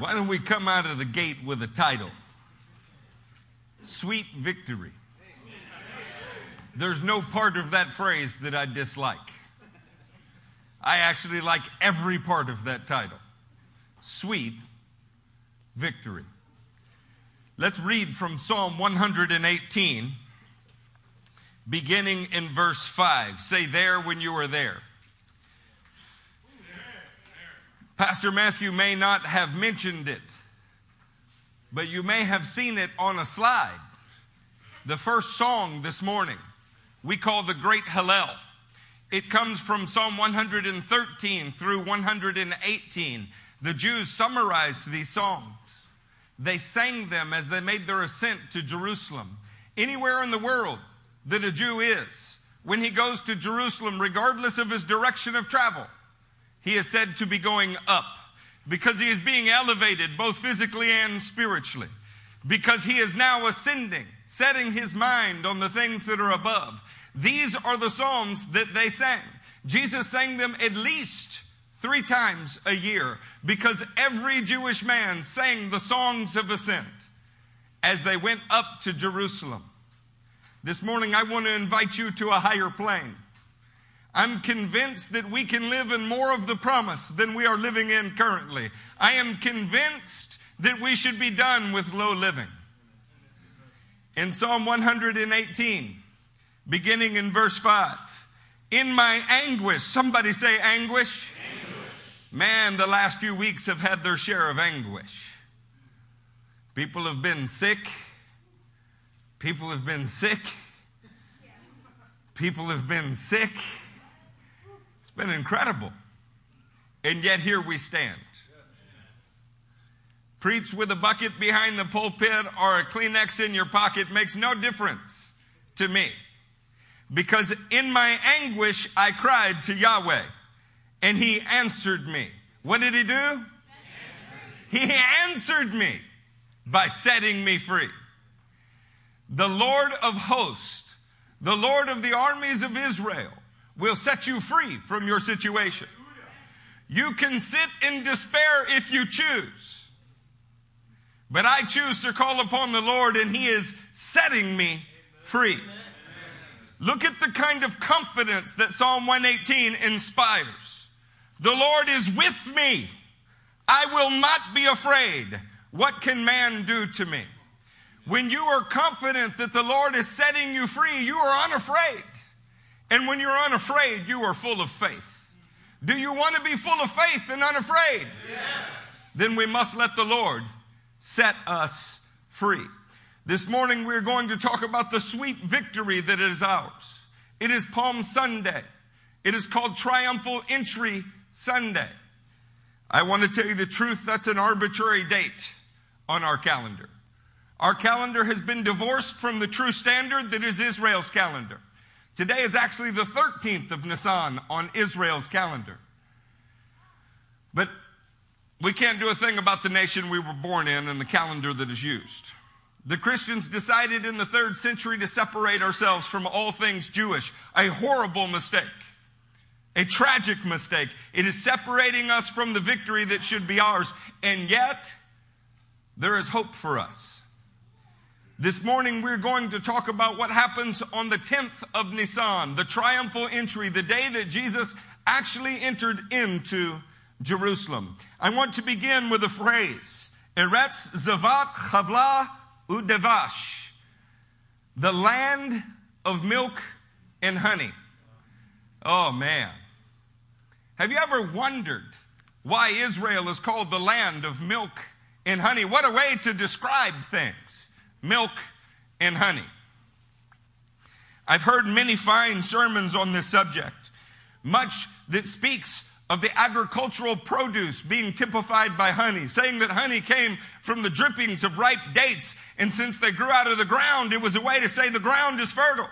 Why don't we come out of the gate with a title? Sweet Victory. There's no part of that phrase that I dislike. I actually like every part of that title. Sweet Victory. Let's read from Psalm 118, beginning in verse 5. Say there when you are there. Pastor Matthew may not have mentioned it, but you may have seen it on a slide. The first song this morning we call the Great Hallel. It comes from Psalm 113 through 118. The Jews summarized these songs. They sang them as they made their ascent to Jerusalem. Anywhere in the world that a Jew is, when he goes to Jerusalem, regardless of his direction of travel, he is said to be going up because he is being elevated both physically and spiritually. Because he is now ascending, setting his mind on the things that are above. These are the Psalms that they sang. Jesus sang them at least three times a year because every Jewish man sang the songs of ascent as they went up to Jerusalem. This morning, I want to invite you to a higher plane. I'm convinced that we can live in more of the promise than we are living in currently. I am convinced that we should be done with low living. In Psalm 118, beginning in verse 5, in my anguish, somebody say anguish. anguish. Man, the last few weeks have had their share of anguish. People have been sick. People have been sick. People have been sick. It's been incredible. And yet here we stand. Preach with a bucket behind the pulpit or a Kleenex in your pocket makes no difference to me. Because in my anguish, I cried to Yahweh and he answered me. What did he do? He answered me by setting me free. The Lord of hosts, the Lord of the armies of Israel, will set you free from your situation. You can sit in despair if you choose. But I choose to call upon the Lord and He is setting me free. Look at the kind of confidence that Psalm 118 inspires. The Lord is with me. I will not be afraid. What can man do to me? When you are confident that the Lord is setting you free, you are unafraid. And when you're unafraid, you are full of faith. Do you want to be full of faith and unafraid? Yes. Then we must let the Lord set us free. This morning we're going to talk about the sweet victory that is ours. It is Palm Sunday. It is called Triumphal Entry Sunday. I want to tell you the truth, that's an arbitrary date on our calendar. Our calendar has been divorced from the true standard that is Israel's calendar. Today is actually the 13th of Nisan on Israel's calendar. But we can't do a thing about the nation we were born in and the calendar that is used. The Christians decided in the third century to separate ourselves from all things Jewish. A horrible mistake. A tragic mistake. It is separating us from the victory that should be ours. And yet, there is hope for us. This morning, we're going to talk about what happens on the 10th of Nisan, the triumphal entry, the day that Jesus actually entered into Jerusalem. I want to begin with a phrase Eretz Zavat Chavla Udevash, the land of milk and honey. Oh, man. Have you ever wondered why Israel is called the land of milk and honey? What a way to describe things milk, and honey. I've heard many fine sermons on this subject, much that speaks of the agricultural produce being typified by honey, saying that honey came from the drippings of ripe dates, and since they grew out of the ground, it was a way to say the ground is fertile.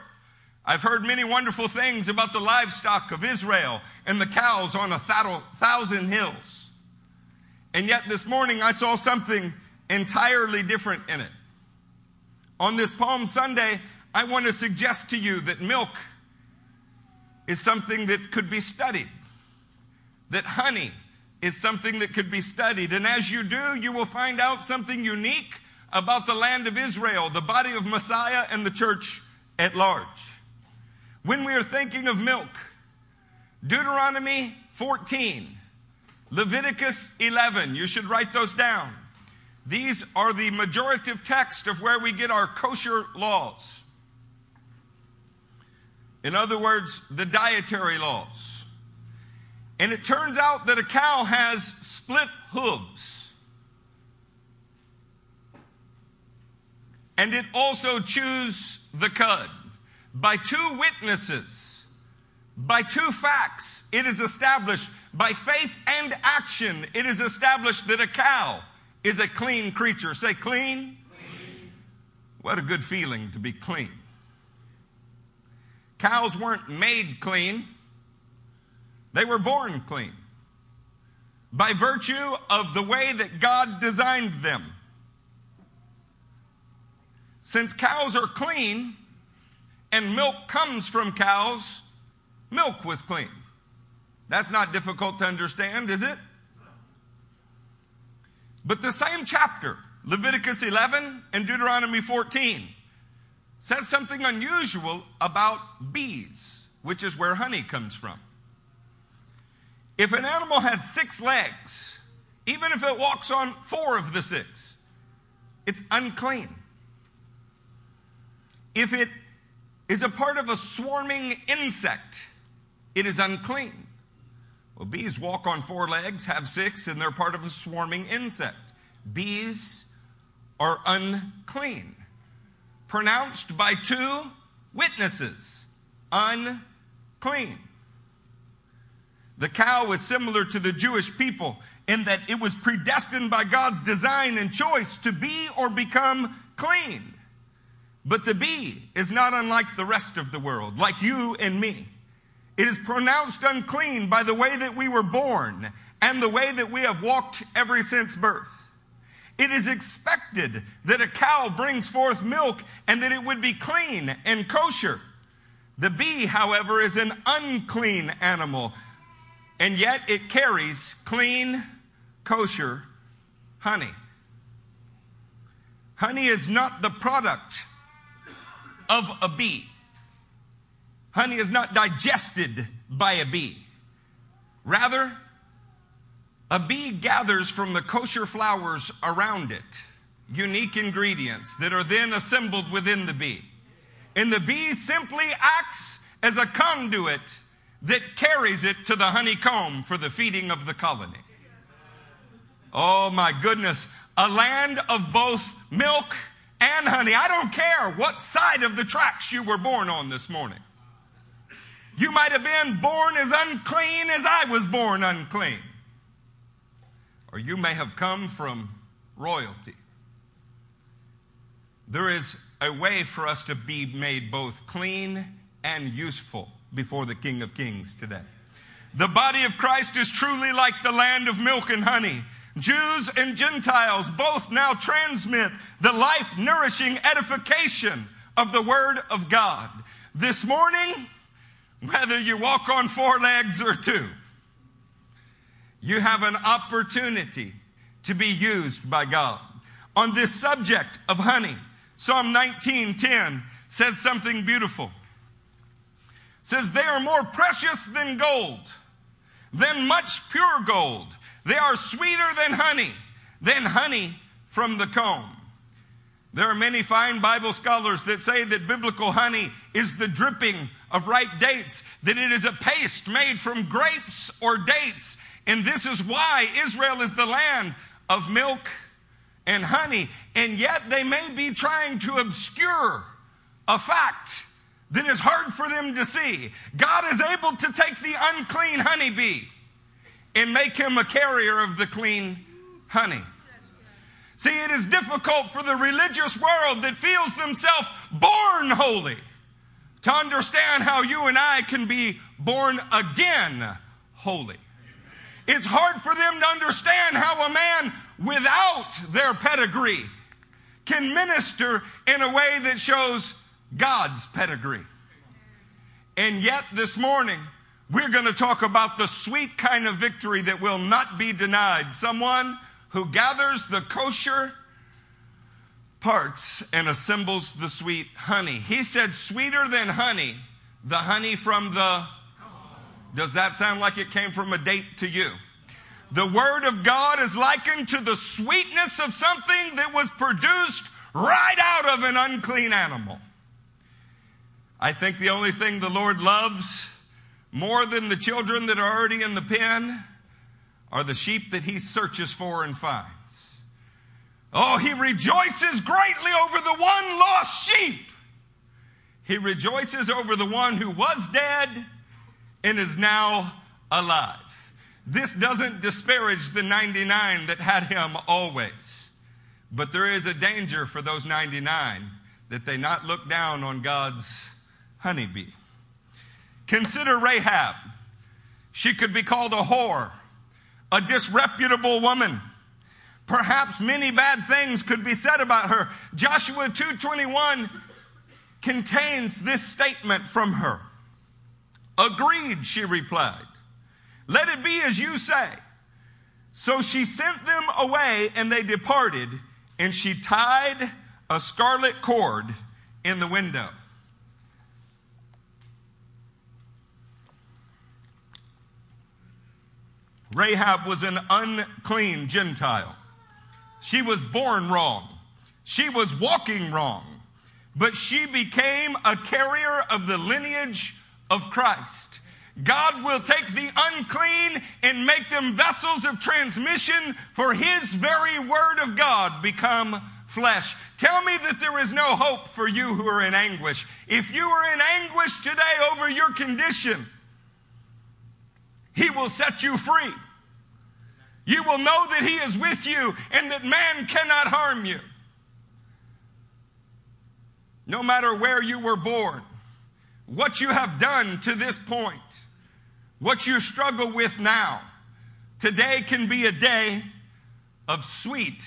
I've heard many wonderful things about the livestock of Israel and the cows on a thousand hills. And yet this morning I saw something entirely different in it. On this Palm Sunday, I want to suggest to you that milk is something that could be studied, that honey is something that could be studied. And as you do, you will find out something unique about the land of Israel, the body of Messiah, and the church at large. When we are thinking of milk, Deuteronomy 14, Leviticus 11, you should write those down. These are the majorative text of where we get our kosher laws. In other words, the dietary laws. And it turns out that a cow has split hooves. And it also chews the cud. By two witnesses, by two facts, it is established, by faith and action, it is established that a cow is a clean creature. Say clean. clean. What a good feeling to be clean. Cows weren't made clean, they were born clean by virtue of the way that God designed them. Since cows are clean and milk comes from cows, milk was clean. That's not difficult to understand, is it? But the same chapter, Leviticus 11 and Deuteronomy 14, says something unusual about bees, which is where honey comes from. If an animal has six legs, even if it walks on four of the six, it's unclean. If it is a part of a swarming insect, it is unclean. Well, bees walk on four legs, have six, and they're part of a swarming insect. Bees are unclean. Pronounced by two witnesses unclean. The cow was similar to the Jewish people in that it was predestined by God's design and choice to be or become clean. But the bee is not unlike the rest of the world, like you and me. It is pronounced unclean by the way that we were born and the way that we have walked ever since birth. It is expected that a cow brings forth milk and that it would be clean and kosher. The bee, however, is an unclean animal, and yet it carries clean, kosher honey. Honey is not the product of a bee. Honey is not digested by a bee. Rather, a bee gathers from the kosher flowers around it unique ingredients that are then assembled within the bee. And the bee simply acts as a conduit that carries it to the honeycomb for the feeding of the colony. Oh my goodness, a land of both milk and honey. I don't care what side of the tracks you were born on this morning. You might have been born as unclean as I was born unclean. Or you may have come from royalty. There is a way for us to be made both clean and useful before the King of Kings today. The body of Christ is truly like the land of milk and honey. Jews and Gentiles both now transmit the life nourishing edification of the Word of God. This morning, whether you walk on four legs or two, you have an opportunity to be used by God. On this subject of honey, Psalm 19:10 says something beautiful. It says they are more precious than gold, than much pure gold. They are sweeter than honey, than honey from the comb. There are many fine Bible scholars that say that biblical honey is the dripping of ripe dates, that it is a paste made from grapes or dates. And this is why Israel is the land of milk and honey. And yet they may be trying to obscure a fact that is hard for them to see. God is able to take the unclean honeybee and make him a carrier of the clean honey. See, it is difficult for the religious world that feels themselves born holy to understand how you and I can be born again holy. It's hard for them to understand how a man without their pedigree can minister in a way that shows God's pedigree. And yet, this morning, we're going to talk about the sweet kind of victory that will not be denied. Someone who gathers the kosher parts and assembles the sweet honey. He said, sweeter than honey, the honey from the. Does that sound like it came from a date to you? The Word of God is likened to the sweetness of something that was produced right out of an unclean animal. I think the only thing the Lord loves more than the children that are already in the pen are the sheep that He searches for and finds. Oh, He rejoices greatly over the one lost sheep. He rejoices over the one who was dead and is now alive. This doesn't disparage the 99 that had him always. But there is a danger for those 99 that they not look down on God's honeybee. Consider Rahab. She could be called a whore, a disreputable woman. Perhaps many bad things could be said about her. Joshua 2:21 contains this statement from her. Agreed, she replied. Let it be as you say. So she sent them away and they departed, and she tied a scarlet cord in the window. Rahab was an unclean Gentile. She was born wrong. She was walking wrong. But she became a carrier of the lineage of Christ. God will take the unclean and make them vessels of transmission for His very Word of God become flesh. Tell me that there is no hope for you who are in anguish. If you are in anguish today over your condition, He will set you free. You will know that He is with you and that man cannot harm you. No matter where you were born, what you have done to this point, what you struggle with now, today can be a day of sweet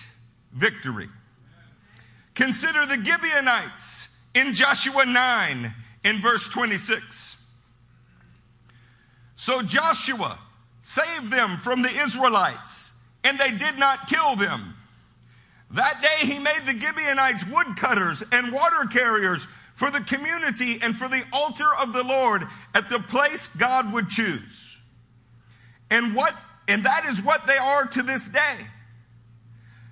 victory. Consider the Gibeonites in Joshua 9 in verse 26. So Joshua saved them from the Israelites, and they did not kill them. That day he made the Gibeonites woodcutters and water carriers for the community and for the altar of the Lord at the place God would choose. And what and that is what they are to this day.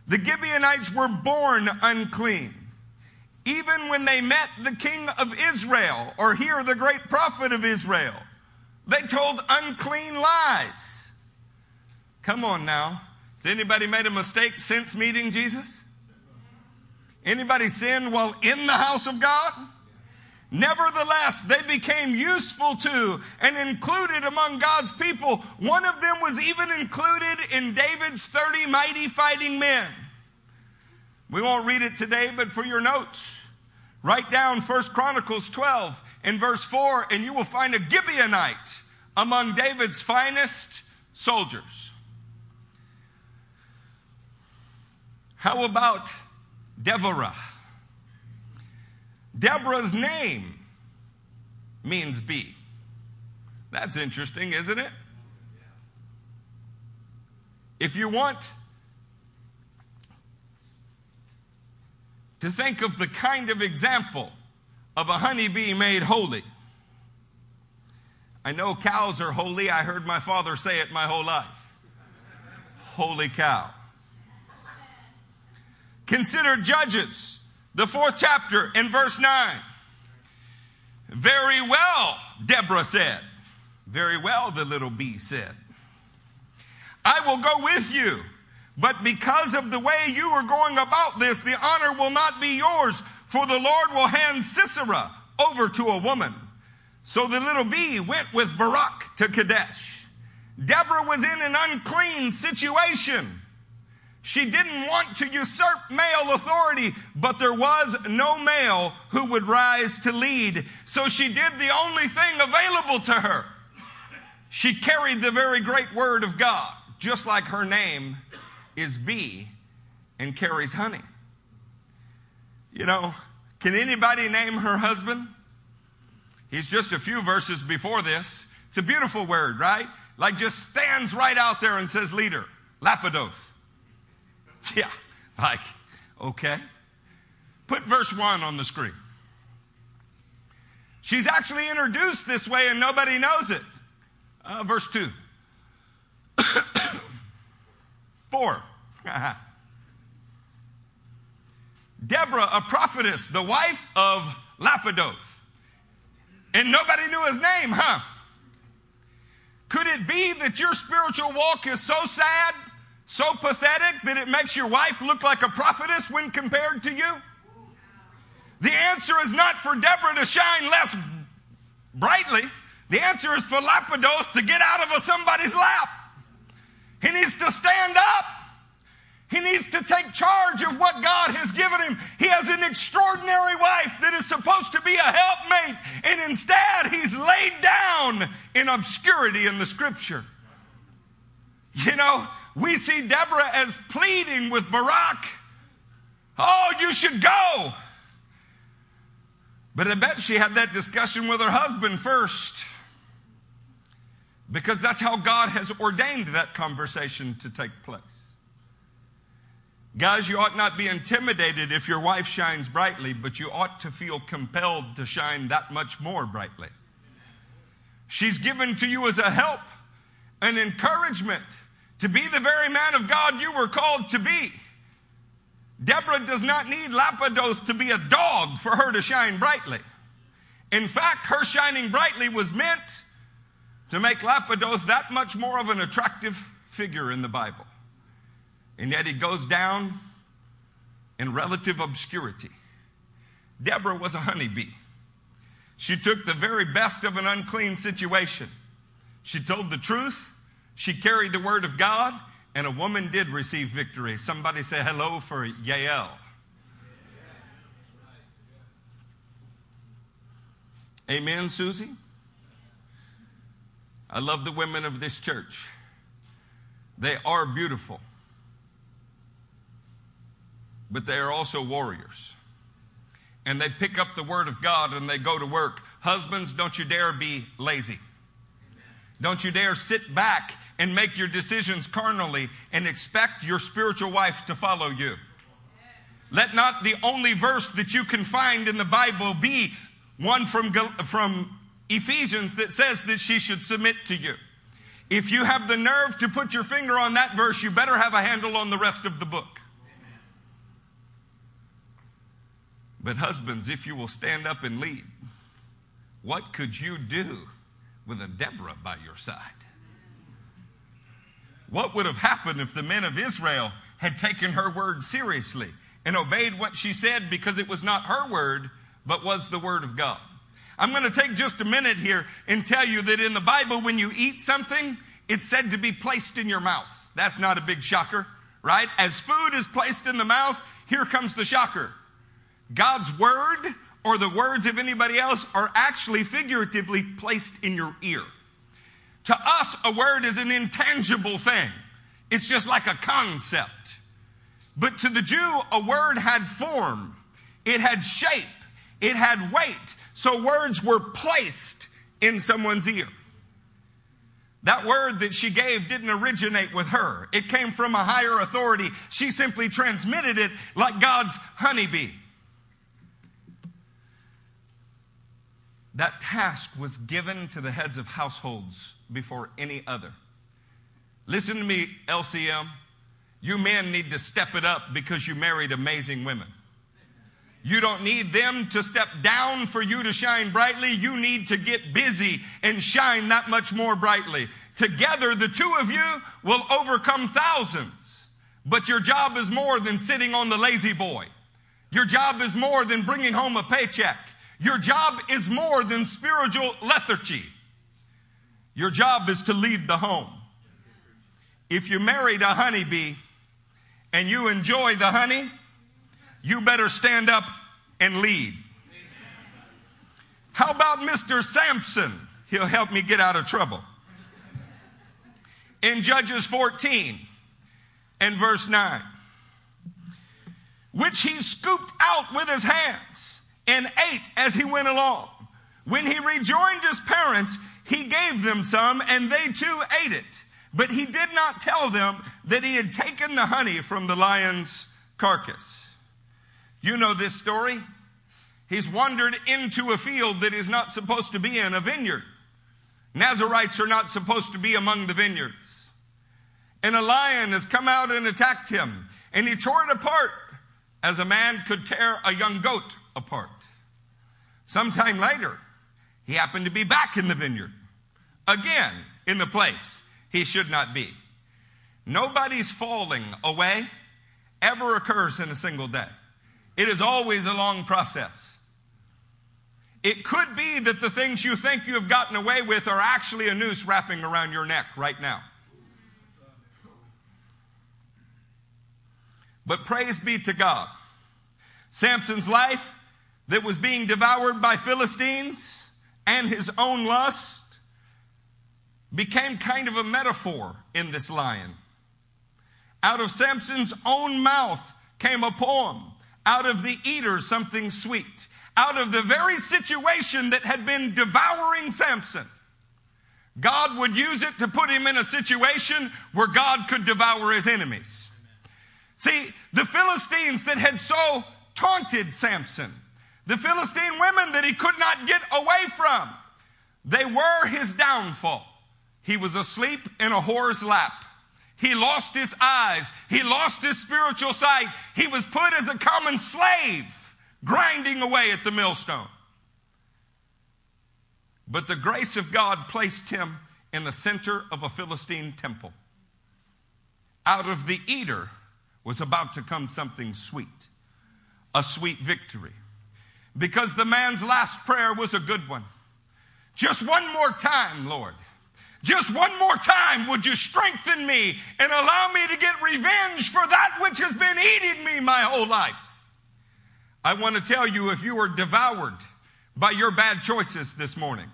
The Gibeonites were born unclean. Even when they met the king of Israel or hear the great prophet of Israel, they told unclean lies. Come on now. Has anybody made a mistake since meeting Jesus? Anybody sinned while in the house of God? Nevertheless, they became useful to and included among God's people. One of them was even included in David's 30 mighty fighting men. We won't read it today, but for your notes, write down 1 Chronicles 12 in verse 4, and you will find a Gibeonite among David's finest soldiers. How about Deborah? Deborah's name means bee. That's interesting, isn't it? If you want to think of the kind of example of a honeybee made holy, I know cows are holy. I heard my father say it my whole life. Holy cow. Consider Judges, the fourth chapter, in verse 9. Very well, Deborah said. Very well, the little bee said. I will go with you, but because of the way you are going about this, the honor will not be yours, for the Lord will hand Sisera over to a woman so the little bee went with Barak to Kadesh. Deborah was in an unclean situation. She didn't want to usurp male authority, but there was no male who would rise to lead. So she did the only thing available to her. She carried the very great word of God, just like her name is bee and carries honey. You know, can anybody name her husband? He's just a few verses before this. It's a beautiful word, right? Like just stands right out there and says leader, Lapidoth. Yeah, like, okay. Put verse 1 on the screen. She's actually introduced this way and nobody knows it. Uh, verse 2. 4. Deborah, a prophetess, the wife of Lapidoth. And nobody knew his name, huh? Could it be that your spiritual walk is so sad, so pathetic, that it makes your wife look like a prophetess when compared to you? The answer is not for Deborah to shine less brightly. The answer is for Lapidoth to get out of somebody's lap. He needs to stand up. He needs to take charge of what God has given him. He has an extraordinary wife that is supposed to be a helpmate, and instead he's laid down in obscurity in the scripture. You know, we see Deborah as pleading with Barak, Oh, you should go. But I bet she had that discussion with her husband first. Because that's how God has ordained that conversation to take place. Guys, you ought not be intimidated if your wife shines brightly, but you ought to feel compelled to shine that much more brightly. She's given to you as a help, an encouragement to be the very man of God you were called to be. Deborah does not need Lapidoth to be a dog for her to shine brightly. In fact, her shining brightly was meant to make Lapidoth that much more of an attractive figure in the Bible. And yet it goes down in relative obscurity. Deborah was a honeybee. She took the very best of an unclean situation. She told the truth, she carried the word of God, and a woman did receive victory. Somebody say hello for Yael. Amen, Susie? I love the women of this church. They are beautiful but they are also warriors. And they pick up the word of God and they go to work. Husbands, don't you dare be lazy. Don't you dare sit back and make your decisions carnally and expect your spiritual wife to follow you. Let not the only verse that you can find in the Bible be one from, from Ephesians that says that she should submit to you. If you have the nerve to put your finger on that verse, you better have a handle on the rest of the book. But, husbands, if you will stand up and lead, what could you do with a Deborah by your side? What would have happened if the men of Israel had taken her word seriously and obeyed what she said because it was not her word, but was the word of God? I'm going to take just a minute here and tell you that in the Bible, when you eat something, it's said to be placed in your mouth. That's not a big shocker, right? As food is placed in the mouth, here comes the shocker. God's word or the words of anybody else are actually figuratively placed in your ear. To us, a word is an intangible thing. It's just like a concept. But to the Jew, a word had form, it had shape, it had weight. So words were placed in someone's ear. That word that she gave didn't originate with her. It came from a higher authority. She simply transmitted it like God's honeybee. That task was given to the heads of households before any other. Listen to me, LCM. You men need to step it up because you married amazing women. You don't need them to step down for you to shine brightly. You need to get busy and shine that much more brightly. Together, the two of you will overcome thousands. But your job is more than sitting on the La-Z-Boy. Your job is more than bringing home a paycheck. Your job is more than spiritual lethargy. Your job is to lead the home. If you married a honeybee and you enjoy the honey, you better stand up and lead. How about Mr. Samson? He'll help me get out of trouble. In Judges 14 and verse 9, which he scooped out with his hands and ate as he went along. When he rejoined his parents, he gave them some and they too ate it. But he did not tell them that he had taken the honey from the lion's carcass. You know this story. He's wandered into a field that he's not supposed to be in, a vineyard. Nazarites are not supposed to be among the vineyards. And a lion has come out and attacked him, and he tore it apart as a man could tear a young goat apart. Sometime later, he happened to be back in the vineyard, again in the place he should not be. Nobody's falling away ever occurs in a single day. It is always a long process. It could be that the things you think you have gotten away with are actually a noose wrapping around your neck right now. But praise be to God. Samson's life that was being devoured by Philistines and his own lust became kind of a metaphor in this lion. Out of Samson's own mouth came a poem. Out of the eater, something sweet. Out of the very situation that had been devouring Samson, God would use it to put him in a situation where God could devour his enemies. See, the Philistines that had so taunted Samson, the Philistine women that he could not get away from, they were his downfall. He was asleep in a whore's lap. He lost his eyes. He lost his spiritual sight. He was put as a common slave, grinding away at the millstone. But the grace of God placed him in the center of a Philistine temple. Out of the eater was about to come something sweet, a sweet victory. Because the man's last prayer was a good one. Just one more time, Lord. Just one more time, would you strengthen me and allow me to get revenge for that which has been eating me my whole life? I want to tell you if you are devoured by your bad choices this morning,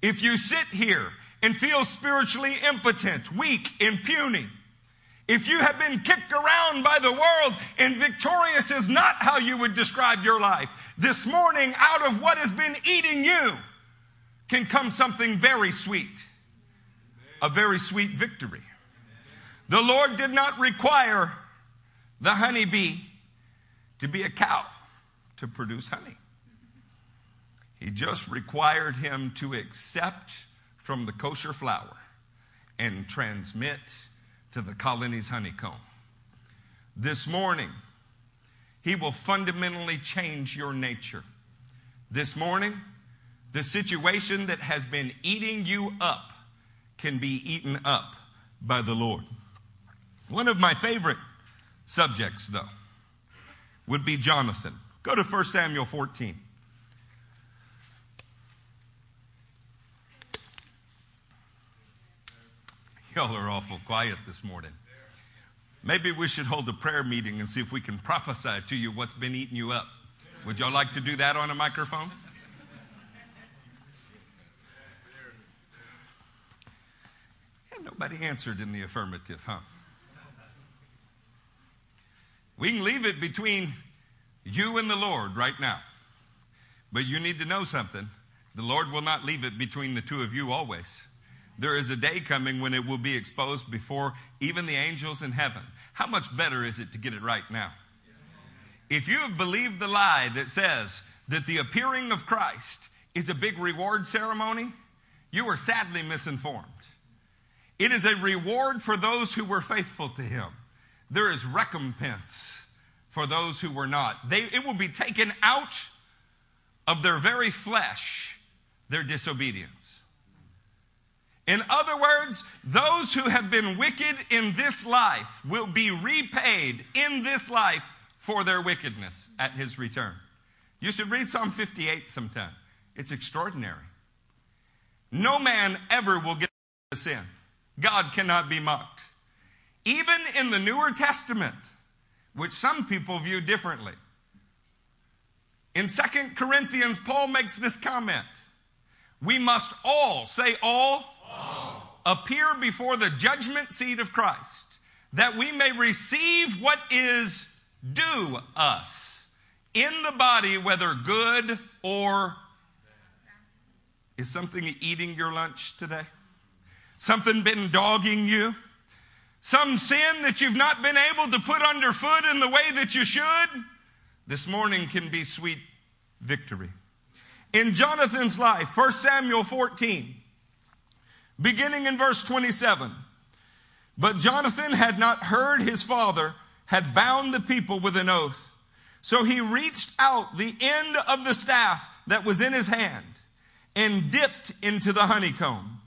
if you sit here and feel spiritually impotent, weak, and puny, if you have been kicked around by the world and victorious is not how you would describe your life, this morning out of what has been eating you can come something very sweet a very sweet victory. The Lord did not require the honeybee to be a cow to produce honey. He just required him to accept from the kosher flower and transmit to the colony's honeycomb. This morning, he will fundamentally change your nature. This morning, the situation that has been eating you up can be eaten up by the Lord. One of my favorite subjects, though, would be Jonathan. Go to 1 Samuel 14. Y'all are awful quiet this morning. Maybe we should hold a prayer meeting and see if we can prophesy to you what's been eating you up. Would y'all like to do that on a microphone? Nobody answered in the affirmative, huh? We can leave it between you and the Lord right now. But you need to know something. The Lord will not leave it between the two of you always. There is a day coming when it will be exposed before even the angels in heaven. How much better is it to get it right now? If you have believed the lie that says that the appearing of Christ is a big reward ceremony, you are sadly misinformed. It is a reward for those who were faithful to him. There is recompense for those who were not. They, it will be taken out of their very flesh, their disobedience. In other words, those who have been wicked in this life will be repaid in this life for their wickedness at his return. You should read Psalm 58 sometime. It's extraordinary. No man ever will get a sin. God cannot be mocked. Even in the Newer Testament, which some people view differently. In Second Corinthians, Paul makes this comment. We must all, say all, appear before the judgment seat of Christ, that we may receive what is due us in the body, whether good or Is something eating your lunch today? Something been dogging you? Some sin that you've not been able to put underfoot in the way that you should? This morning can be sweet victory. In Jonathan's life, 1 Samuel 14, beginning in verse 27. But Jonathan had not heard his father had bound the people with an oath. So he reached out the end of the staff that was in his hand and dipped into the honeycomb.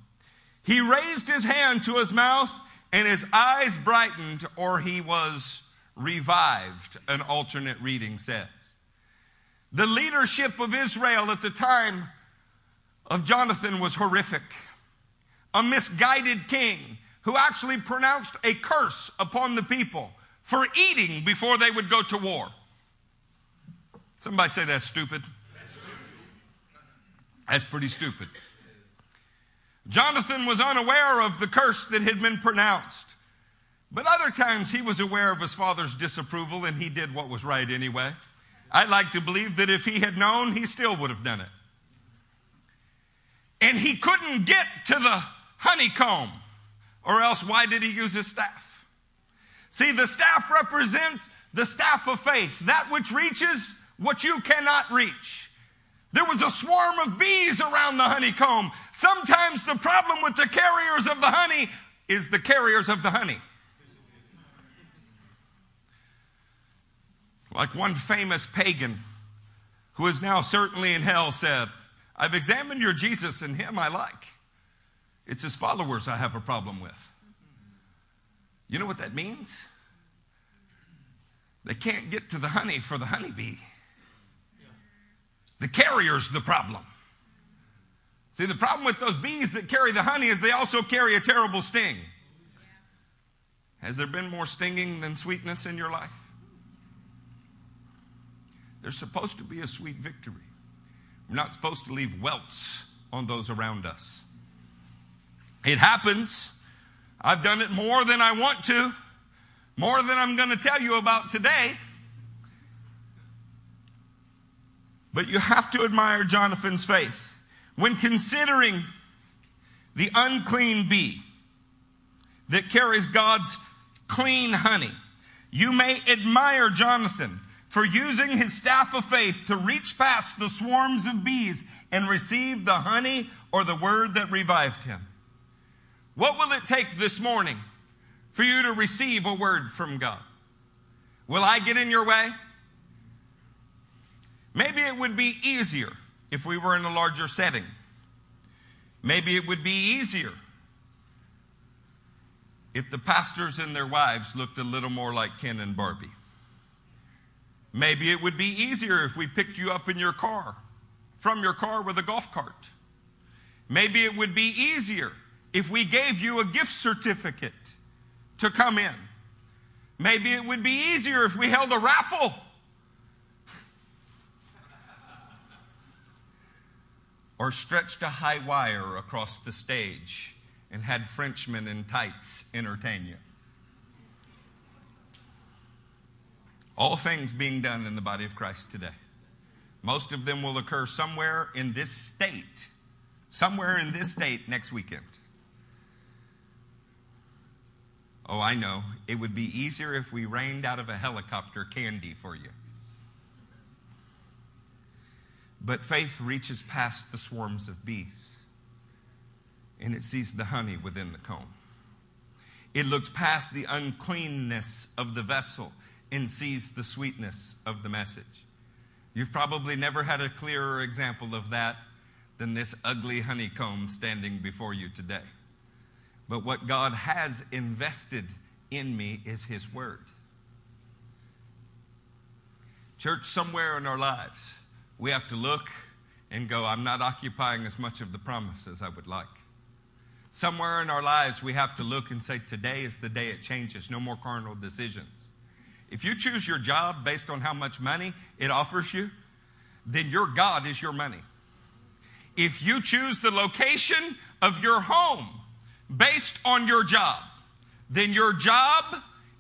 He raised his hand to his mouth and his eyes brightened or he was revived, an alternate reading says. The leadership of Israel at the time of Jonathan was horrific. A misguided king who actually pronounced a curse upon the people for eating before they would go to war. Somebody say that's stupid. That's pretty stupid. Jonathan was unaware of the curse that had been pronounced. But other times he was aware of his father's disapproval and he did what was right anyway. I'd like to believe that if he had known, he still would have done it. And he couldn't get to the honeycomb, or else why did he use his staff? See, the staff represents the staff of faith, that which reaches what you cannot reach. There was a swarm of bees around the honeycomb. Sometimes the problem with the carriers of the honey is the carriers of the honey. Like one famous pagan who is now certainly in hell said, I've examined your Jesus and him I like. It's his followers I have a problem with. You know what that means? They can't get to the honey for the honeybee. The carrier's the problem. See, the problem with those bees that carry the honey is they also carry a terrible sting. Has there been more stinging than sweetness in your life? There's supposed to be a sweet victory. We're not supposed to leave welts on those around us. It happens. I've done it more than I want to, more than I'm going to tell you about today. But you have to admire Jonathan's faith. When considering the unclean bee that carries God's clean honey, you may admire Jonathan for using his staff of faith to reach past the swarms of bees and receive the honey or the word that revived him. What will it take this morning for you to receive a word from God? Will I get in your way? Maybe it would be easier if we were in a larger setting. Maybe it would be easier if the pastors and their wives looked a little more like Ken and Barbie. Maybe it would be easier if we picked you up in your car, from your car with a golf cart. Maybe it would be easier if we gave you a gift certificate to come in. Maybe it would be easier if we held a raffle. or stretched a high wire across the stage and had Frenchmen in tights entertain you. All things being done in the body of Christ today. Most of them will occur somewhere in this state, somewhere in this state next weekend. Oh, I know. It would be easier if we rained out of a helicopter candy for you. But faith reaches past the swarms of bees and it sees the honey within the comb. It looks past the uncleanness of the vessel and sees the sweetness of the message. You've probably never had a clearer example of that than this ugly honeycomb standing before you today. But what God has invested in me is His Word. Church, somewhere in our lives, we have to look and go, I'm not occupying as much of the promise as I would like. Somewhere in our lives, we have to look and say, Today is the day it changes. No more carnal decisions. If you choose your job based on how much money it offers you, then your God is your money. If you choose the location of your home based on your job, then your job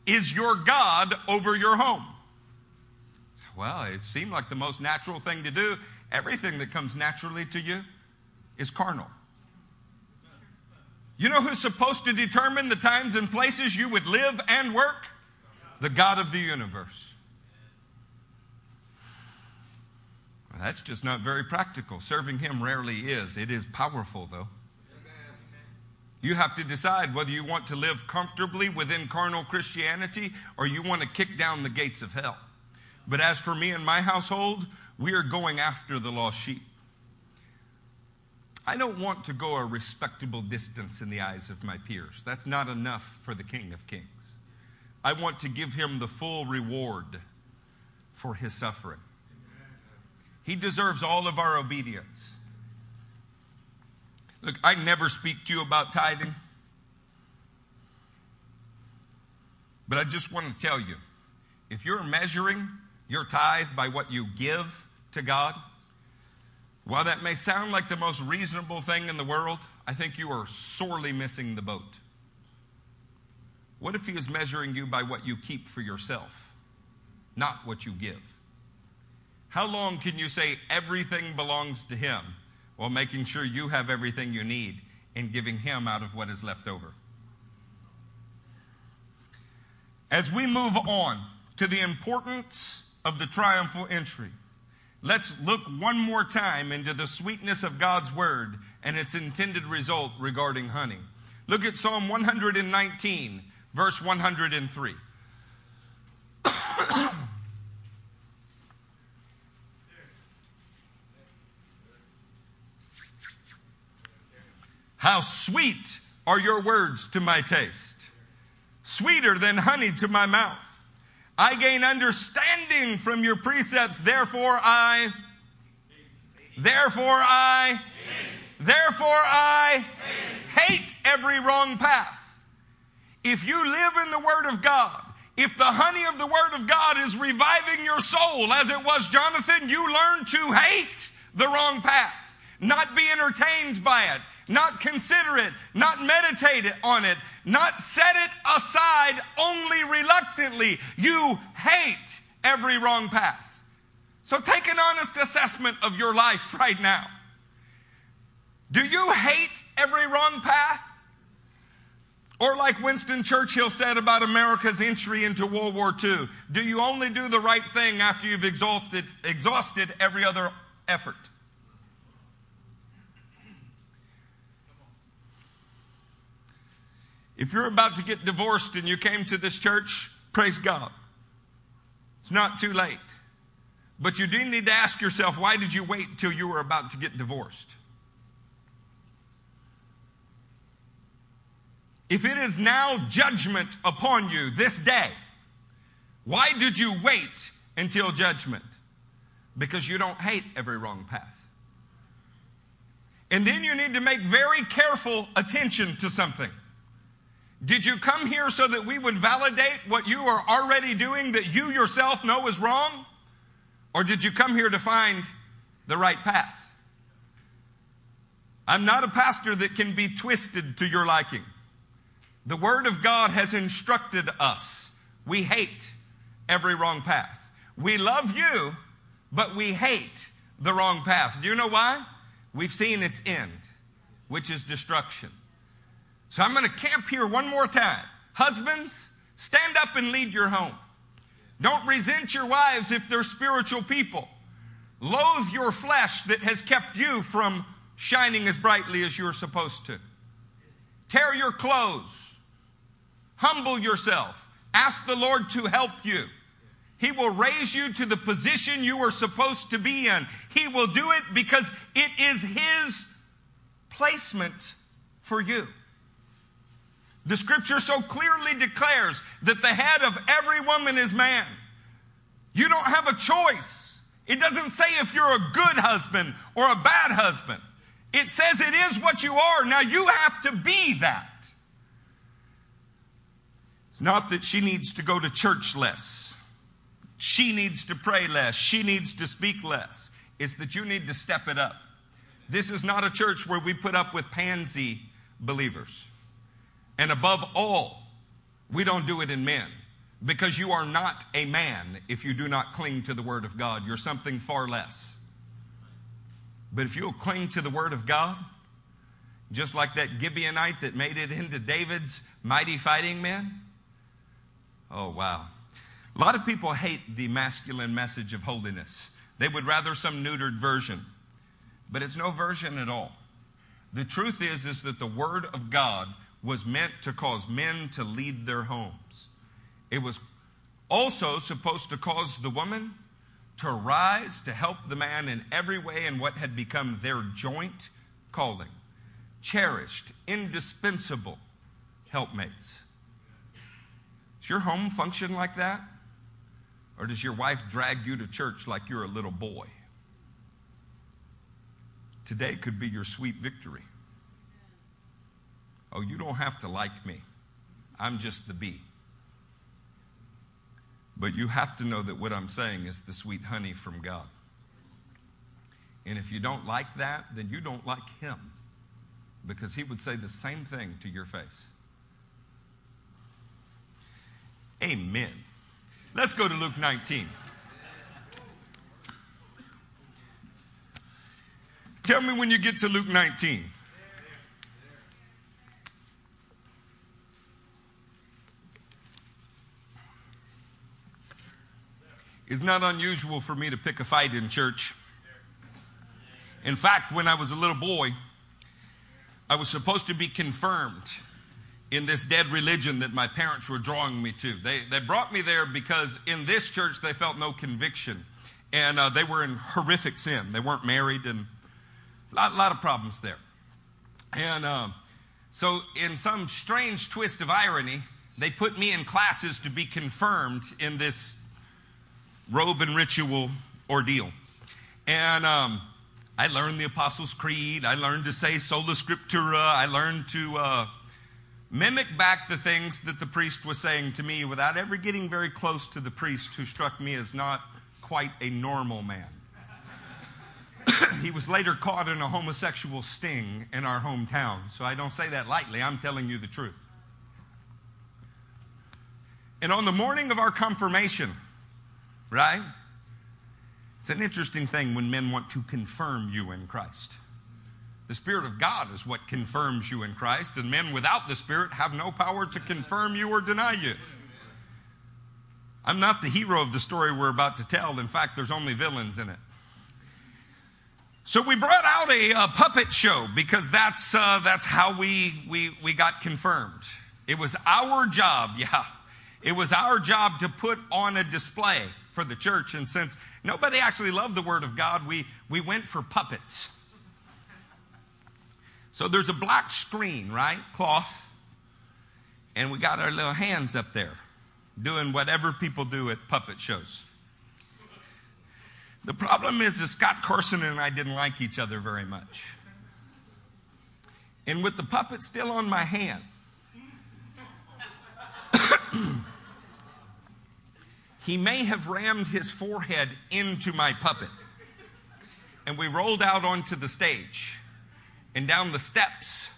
is your God over your home. Well, it seemed like the most natural thing to do. Everything that comes naturally to you is carnal. You know who's supposed to determine the times and places you would live and work? The God of the universe. That's just not very practical. Serving Him rarely is. It is powerful, though. You have to decide whether you want to live comfortably within carnal Christianity or you want to kick down the gates of hell. But as for me and my household, we are going after the lost sheep. I don't want to go a respectable distance in the eyes of my peers. That's not enough for the King of Kings. I want to give him the full reward for his suffering. He deserves all of our obedience. Look, I never speak to you about tithing. But I just want to tell you if you're measuring your tithe by what you give to God, while that may sound like the most reasonable thing in the world, I think you are sorely missing the boat. What if He is measuring you by what you keep for yourself, not what you give? How long can you say everything belongs to Him while making sure you have everything you need and giving Him out of what is left over? As we move on to the importance of the triumphal entry, let's look one more time into the sweetness of God's word and its intended result regarding honey. Look at Psalm 119, verse 103. How sweet are your words to my taste, sweeter than honey to my mouth. I gain understanding from your precepts, therefore I, therefore I, therefore I hate every wrong path. If you live in the Word of God, if the honey of the Word of God is reviving your soul, as it was Jonathan, you learn to hate the wrong path, not be entertained by it, not consider it, not meditate on it, not set it aside only reluctantly. You hate every wrong path. So take an honest assessment of your life right now. Do you hate every wrong path? Or, like Winston Churchill said about America's entry into World War II, do you only do the right thing after you've exhausted, exhausted every other effort? If you're about to get divorced and you came to this church, praise God. It's not too late. But you do need to ask yourself why did you wait until you were about to get divorced? If it is now judgment upon you this day, why did you wait until judgment? Because you don't hate every wrong path. And then you need to make very careful attention to something. Did you come here so that we would validate what you are already doing that you yourself know is wrong? Or did you come here to find the right path? I'm not a pastor that can be twisted to your liking. The Word of God has instructed us. We hate every wrong path. We love you, but we hate the wrong path. Do you know why? We've seen its end, which is destruction. So I'm going to camp here one more time. Husbands, stand up and lead your home. Don't resent your wives if they're spiritual people. Loathe your flesh that has kept you from shining as brightly as you're supposed to. Tear your clothes. Humble yourself. Ask the Lord to help you. He will raise you to the position you are supposed to be in. He will do it because it is His placement for you. The scripture so clearly declares that the head of every woman is man. You don't have a choice. It doesn't say if you're a good husband or a bad husband. It says it is what you are. Now you have to be that. It's not that she needs to go to church less. She needs to pray less. She needs to speak less. It's that you need to step it up. This is not a church where we put up with pansy believers. And above all, we don't do it in men because you are not a man if you do not cling to the Word of God. You're something far less. But if you'll cling to the Word of God, just like that Gibeonite that made it into David's mighty fighting men, oh, wow. A lot of people hate the masculine message of holiness. They would rather some neutered version, but it's no version at all. The truth is, is that the Word of God was meant to cause men to lead their homes. It was also supposed to cause the woman to rise to help the man in every way in what had become their joint calling. Cherished, indispensable helpmates. Does your home function like that? Or does your wife drag you to church like you're a little boy? Today could be your sweet victory. Oh, you don't have to like me. I'm just the bee. But you have to know that what I'm saying is the sweet honey from God. And if you don't like that, then you don't like Him. Because He would say the same thing to your face. Amen. Let's go to Luke 19. Tell me when you get to Luke 19. It's not unusual for me to pick a fight in church. In fact, when I was a little boy, I was supposed to be confirmed in this dead religion that my parents were drawing me to. They, they brought me there because in this church they felt no conviction. And uh, they were in horrific sin. They weren't married and a lot, lot of problems there. And uh, so, in some strange twist of irony, they put me in classes to be confirmed in this robe and ritual ordeal. And um, I learned the Apostles' Creed. I learned to say sola scriptura. I learned to uh, mimic back the things that the priest was saying to me without ever getting very close to the priest who struck me as not quite a normal man. he was later caught in a homosexual sting in our hometown, so I don't say that lightly. I'm telling you the truth. And on the morning of our confirmation, right? It's an interesting thing when men want to confirm you in Christ. The Spirit of God is what confirms you in Christ, and men without the Spirit have no power to confirm you or deny you. I'm not the hero of the story we're about to tell. In fact, there's only villains in it. So we brought out a, a puppet show because that's, uh, that's how we, we, we got confirmed. It was our job, yeah. It was our job to put on a display for the church. And since nobody actually loved the Word of God, we, we went for puppets. So there's a black screen, right? Cloth. And we got our little hands up there doing whatever people do at puppet shows. The problem is that Scott Carson and I didn't like each other very much. And with the puppet still on my hand, he may have rammed his forehead into my puppet. And we rolled out onto the stage and down the steps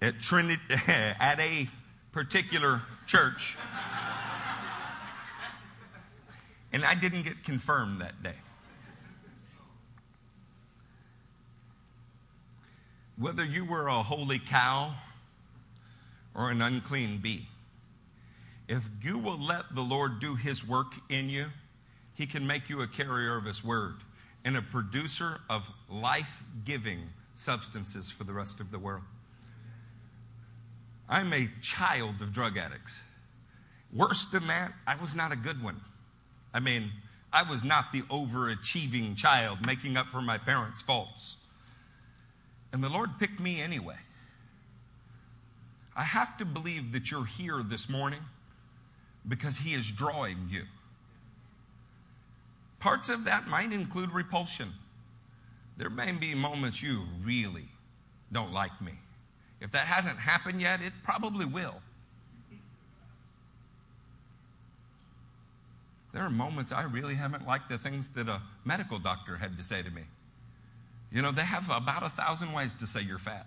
at Trinity at a particular church. And I didn't get confirmed that day. Whether you were a holy cow or an unclean bee, if you will let the Lord do his work in you, he can make you a carrier of his word and a producer of life giving substances for the rest of the world. I'm a child of drug addicts. Worse than that, I was not a good one. I mean, I was not the overachieving child making up for my parents' faults. And the Lord picked me anyway. I have to believe that you're here this morning because He is drawing you. Parts of that might include repulsion. There may be moments you really don't like me. If that hasn't happened yet, it probably will. There are moments I really haven't liked the things that a medical doctor had to say to me. You know, they have about a thousand ways to say you're fat.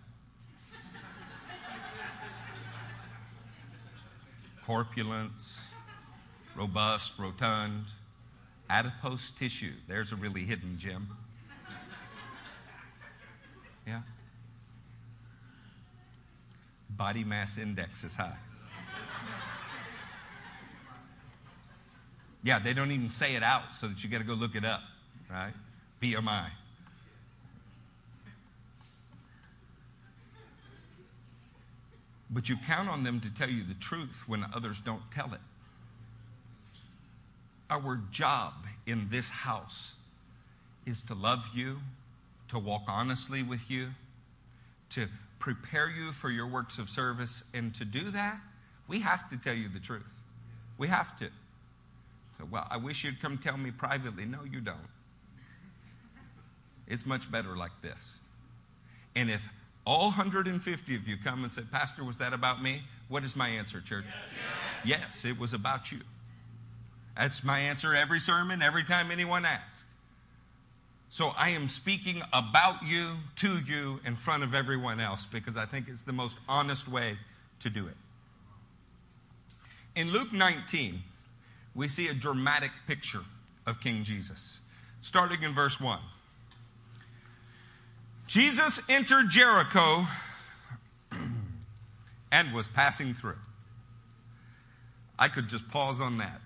Corpulence, robust, rotund, adipose tissue. There's a really hidden gem. Yeah. Body mass index is high. Yeah, they don't even say it out so that you got to go look it up, right? BMI. But you count on them to tell you the truth when others don't tell it. Our job in this house is to love you, to walk honestly with you, to prepare you for your works of service. And to do that, we have to tell you the truth. We have to. So, well, I wish you'd come tell me privately. No, you don't. It's much better like this. And if all 150 of you come and say, Pastor, was that about me? What is my answer, church? Yes, yes it was about you. That's my answer every sermon, every time anyone asks. So I am speaking about you, to you, in front of everyone else because I think it's the most honest way to do it. In Luke 19, we see a dramatic picture of King Jesus, starting in verse 1. Jesus entered Jericho and was passing through. I could just pause on that.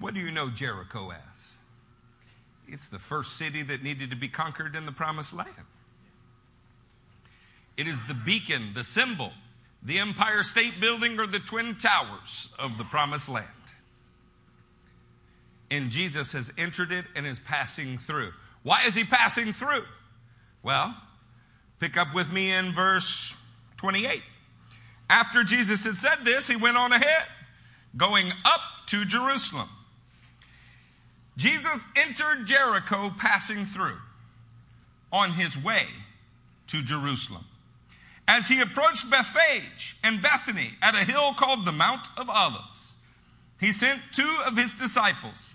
What do you know Jericho as? It's the first city that needed to be conquered in the promised land. It is the beacon, the symbol, the Empire State Building, or the Twin Towers of the promised land. And Jesus has entered it and is passing through. Why is he passing through? Well, pick up with me in verse 28. After Jesus had said this, he went on ahead, going up to Jerusalem. Jesus entered Jericho passing through on his way to Jerusalem. As he approached Bethphage and Bethany at a hill called the Mount of Olives, he sent two of his disciples,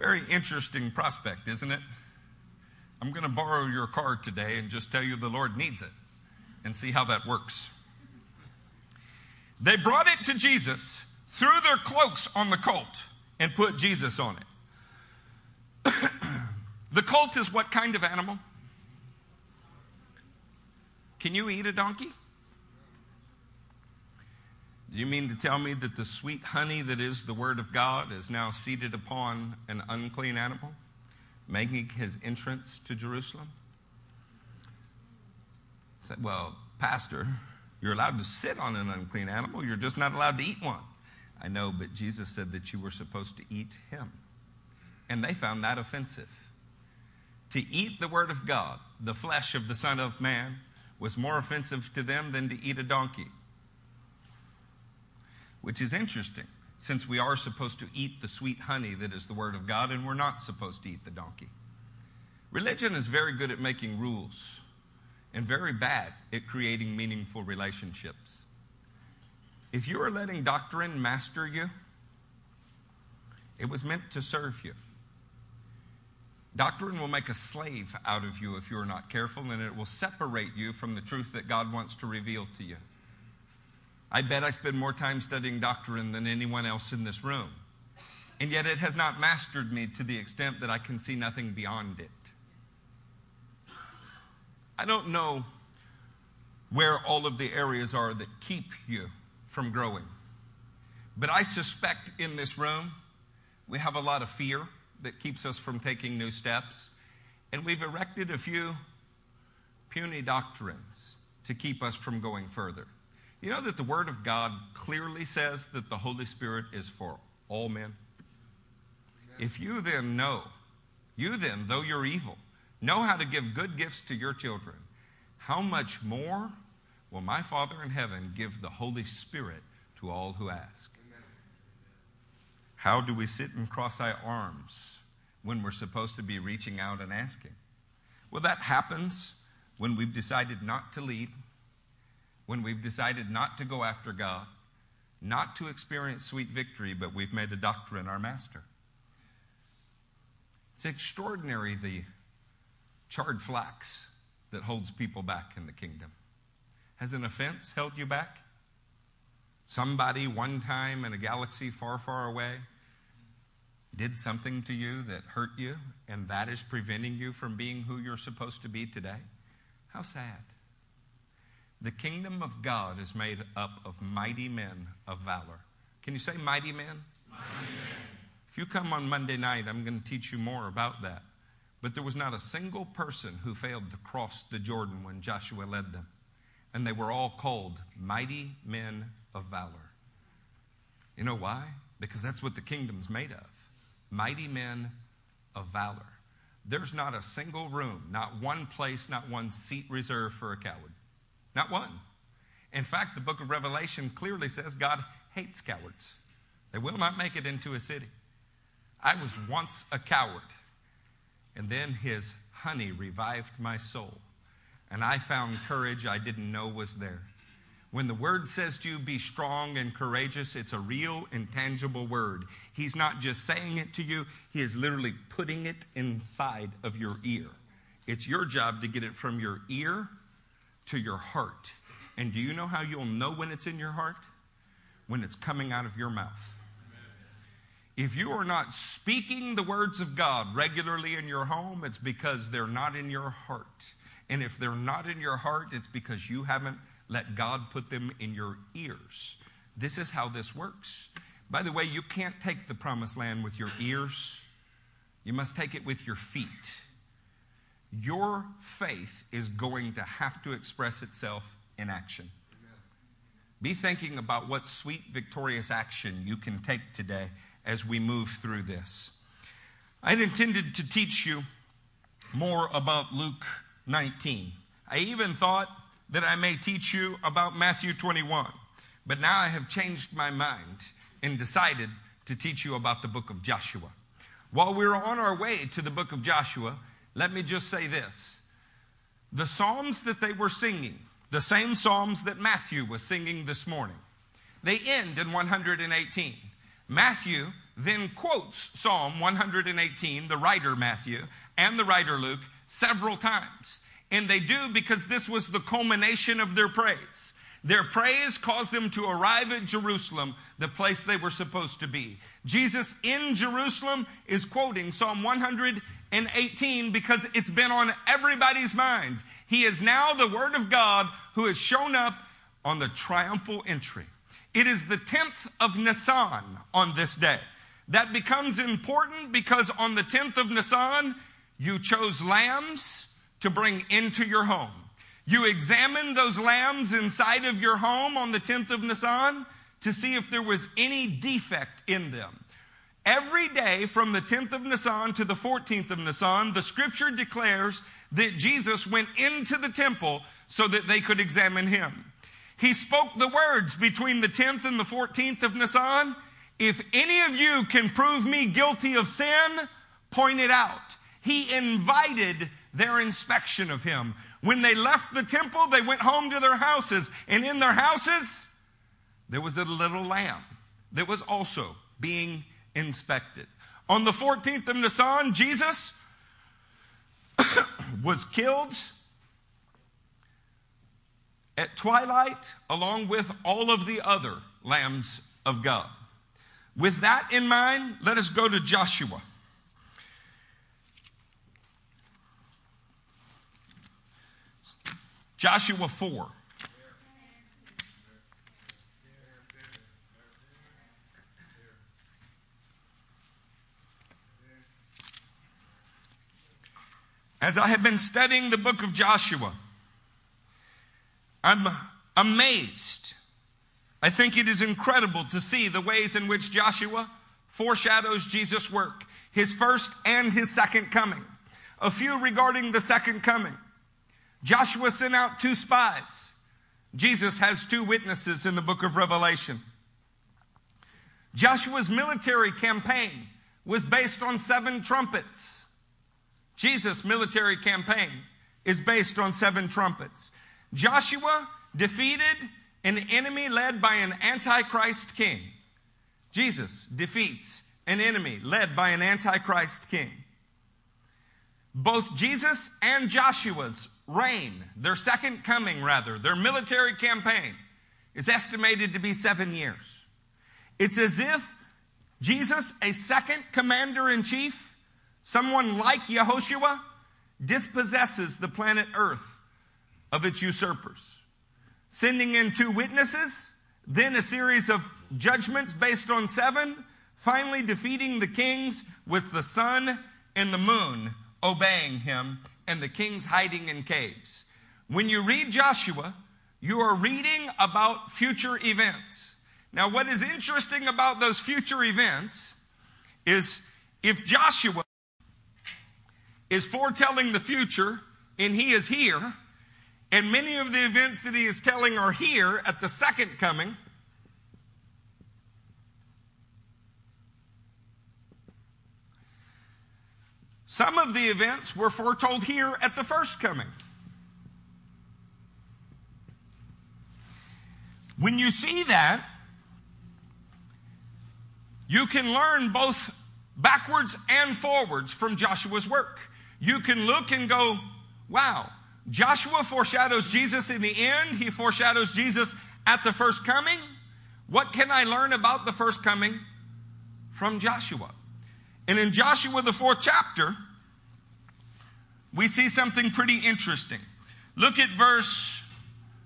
Very interesting prospect, isn't it? I'm going to borrow your car today and just tell you the Lord needs it and see how that works. They brought it to Jesus, threw their cloaks on the colt, and put Jesus on it. The colt is what kind of animal? Can you eat a donkey? You mean to tell me that the sweet honey that is the Word of God is now seated upon an unclean animal, making his entrance to Jerusalem? I said, well, Pastor, you're allowed to sit on an unclean animal, you're just not allowed to eat one. I know, but Jesus said that you were supposed to eat him. And they found that offensive to eat the Word of God, the flesh of the Son of Man, was more offensive to them than to eat a donkey. Which is interesting, since we are supposed to eat the sweet honey that is the Word of God, and we're not supposed to eat the donkey. Religion is very good at making rules and very bad at creating meaningful relationships. If you are letting doctrine master you, it was meant to serve you. Doctrine will make a slave out of you if you are not careful, and it will separate you from the truth that God wants to reveal to you. I bet I spend more time studying doctrine than anyone else in this room. And yet it has not mastered me to the extent that I can see nothing beyond it. I don't know where all of the areas are that keep you from growing. But I suspect in this room we have a lot of fear that keeps us from taking new steps. And we've erected a few puny doctrines to keep us from going further. You know that the Word of God clearly says that the Holy Spirit is for all men? If you then know, you then, though you're evil, know how to give good gifts to your children, how much more will my Father in heaven give the Holy Spirit to all who ask? How do we sit and cross our arms when we're supposed to be reaching out and asking? Well, that happens when we've decided not to lead, when we've decided not to go after God, not to experience sweet victory, but we've made a doctrine our master. It's extraordinary the charred flax that holds people back in the kingdom. Has an offense held you back? Somebody one time in a galaxy far, far away did something to you that hurt you, and that is preventing you from being who you're supposed to be today? How sad. The kingdom of God is made up of mighty men of valor. Can you say mighty men? Mighty men. If you come on Monday night, I'm going to teach you more about that. But there was not a single person who failed to cross the Jordan when Joshua led them. And they were all called mighty men of valor. You know why? Because that's what the kingdom's made of mighty men of valor. There's not a single room, not one place, not one seat reserved for a coward. Not one. In fact, the book of Revelation clearly says God hates cowards. They will not make it into a city. I was once a coward, and then his honey revived my soul, and I found courage I didn't know was there. When the word says to you, be strong and courageous, it's a real, intangible word. He's not just saying it to you, he is literally putting it inside of your ear. It's your job to get it from your ear to your heart. And do you know how you'll know when it's in your heart? When it's coming out of your mouth. If you are not speaking the words of God regularly in your home, it's because they're not in your heart. And if they're not in your heart, it's because you haven't let God put them in your ears. This is how this works. By the way, you can't take the promised land with your ears, you must take it with your feet. Your faith is going to have to express itself in action. Be thinking about what sweet, victorious action you can take today as we move through this. I intended to teach you more about Luke 19. I even thought that I may teach you about Matthew 21. But now I have changed my mind and decided to teach you about the book of Joshua. While we're on our way to the book of Joshua, let me just say this. The Psalms that they were singing, the same Psalms that Matthew was singing this morning, they end in 118. Matthew then quotes Psalm 118, the writer Matthew and the writer Luke, several times. And they do because this was the culmination of their praise. Their praise caused them to arrive at Jerusalem, the place they were supposed to be. Jesus in Jerusalem is quoting Psalm 118 because it's been on everybody's minds. He is now the Word of God who has shown up on the triumphal entry. It is the 10th of Nisan on this day. That becomes important because on the 10th of Nisan, you chose lambs to bring into your home. You examined those lambs inside of your home on the 10th of Nisan to see if there was any defect in them. Every day from the 10th of Nisan to the 14th of Nisan, the scripture declares that Jesus went into the temple so that they could examine him. He spoke the words between the 10th and the 14th of Nisan. If any of you can prove me guilty of sin, point it out. He invited their inspection of him. When they left the temple, they went home to their houses, and in their houses, there was a little lamb that was also being inspected. On the 14th of Nisan, Jesus was killed at twilight along with all of the other lambs of God. With that in mind, let us go to Joshua. Joshua 4. As I have been studying the book of Joshua, I'm amazed. I think it is incredible to see the ways in which Joshua foreshadows Jesus' work, his first and his second coming. A few regarding the second coming. Joshua sent out two spies. Jesus has two witnesses in the book of Revelation. Joshua's military campaign was based on seven trumpets. Jesus' military campaign is based on seven trumpets. Joshua defeated an enemy led by an antichrist king. Jesus defeats an enemy led by an antichrist king. Both Jesus and Joshua's reign, their second coming rather, their military campaign, is estimated to be seven years. It's as if Jesus, a second commander in chief, someone like Yehoshua, dispossesses the planet Earth of its usurpers, sending in two witnesses, then a series of judgments based on seven, finally defeating the kings with the sun and the moon obeying him and the kings hiding in caves. When you read Joshua, you are reading about future events. Now, what is interesting about those future events is if Joshua is foretelling the future and he is here, and many of the events that he is telling are here at the second coming, Some of the events were foretold here at the first coming. When you see that, you can learn both backwards and forwards from Joshua's work. You can look and go, wow, Joshua foreshadows Jesus in the end, he foreshadows Jesus at the first coming. What can I learn about the first coming from Joshua? And in Joshua, the fourth chapter, we see something pretty interesting. Look at verse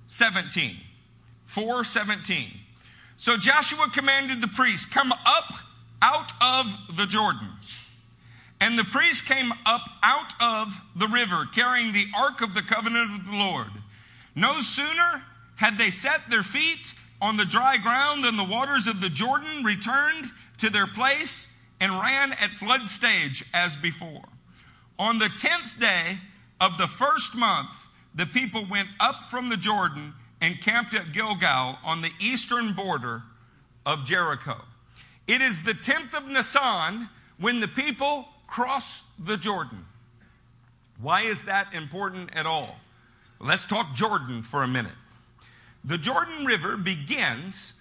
17. 417. So Joshua commanded the priests, Come up out of the Jordan. And the priests came up out of the river, carrying the ark of the covenant of the Lord. No sooner had they set their feet on the dry ground than the waters of the Jordan returned to their place and ran at flood stage as before. On the tenth day of the first month, the people went up from the Jordan and camped at Gilgal on the eastern border of Jericho. It is the 10th of Nisan when the people cross the Jordan. Why is that important at all? Let's talk Jordan for a minute. The Jordan River begins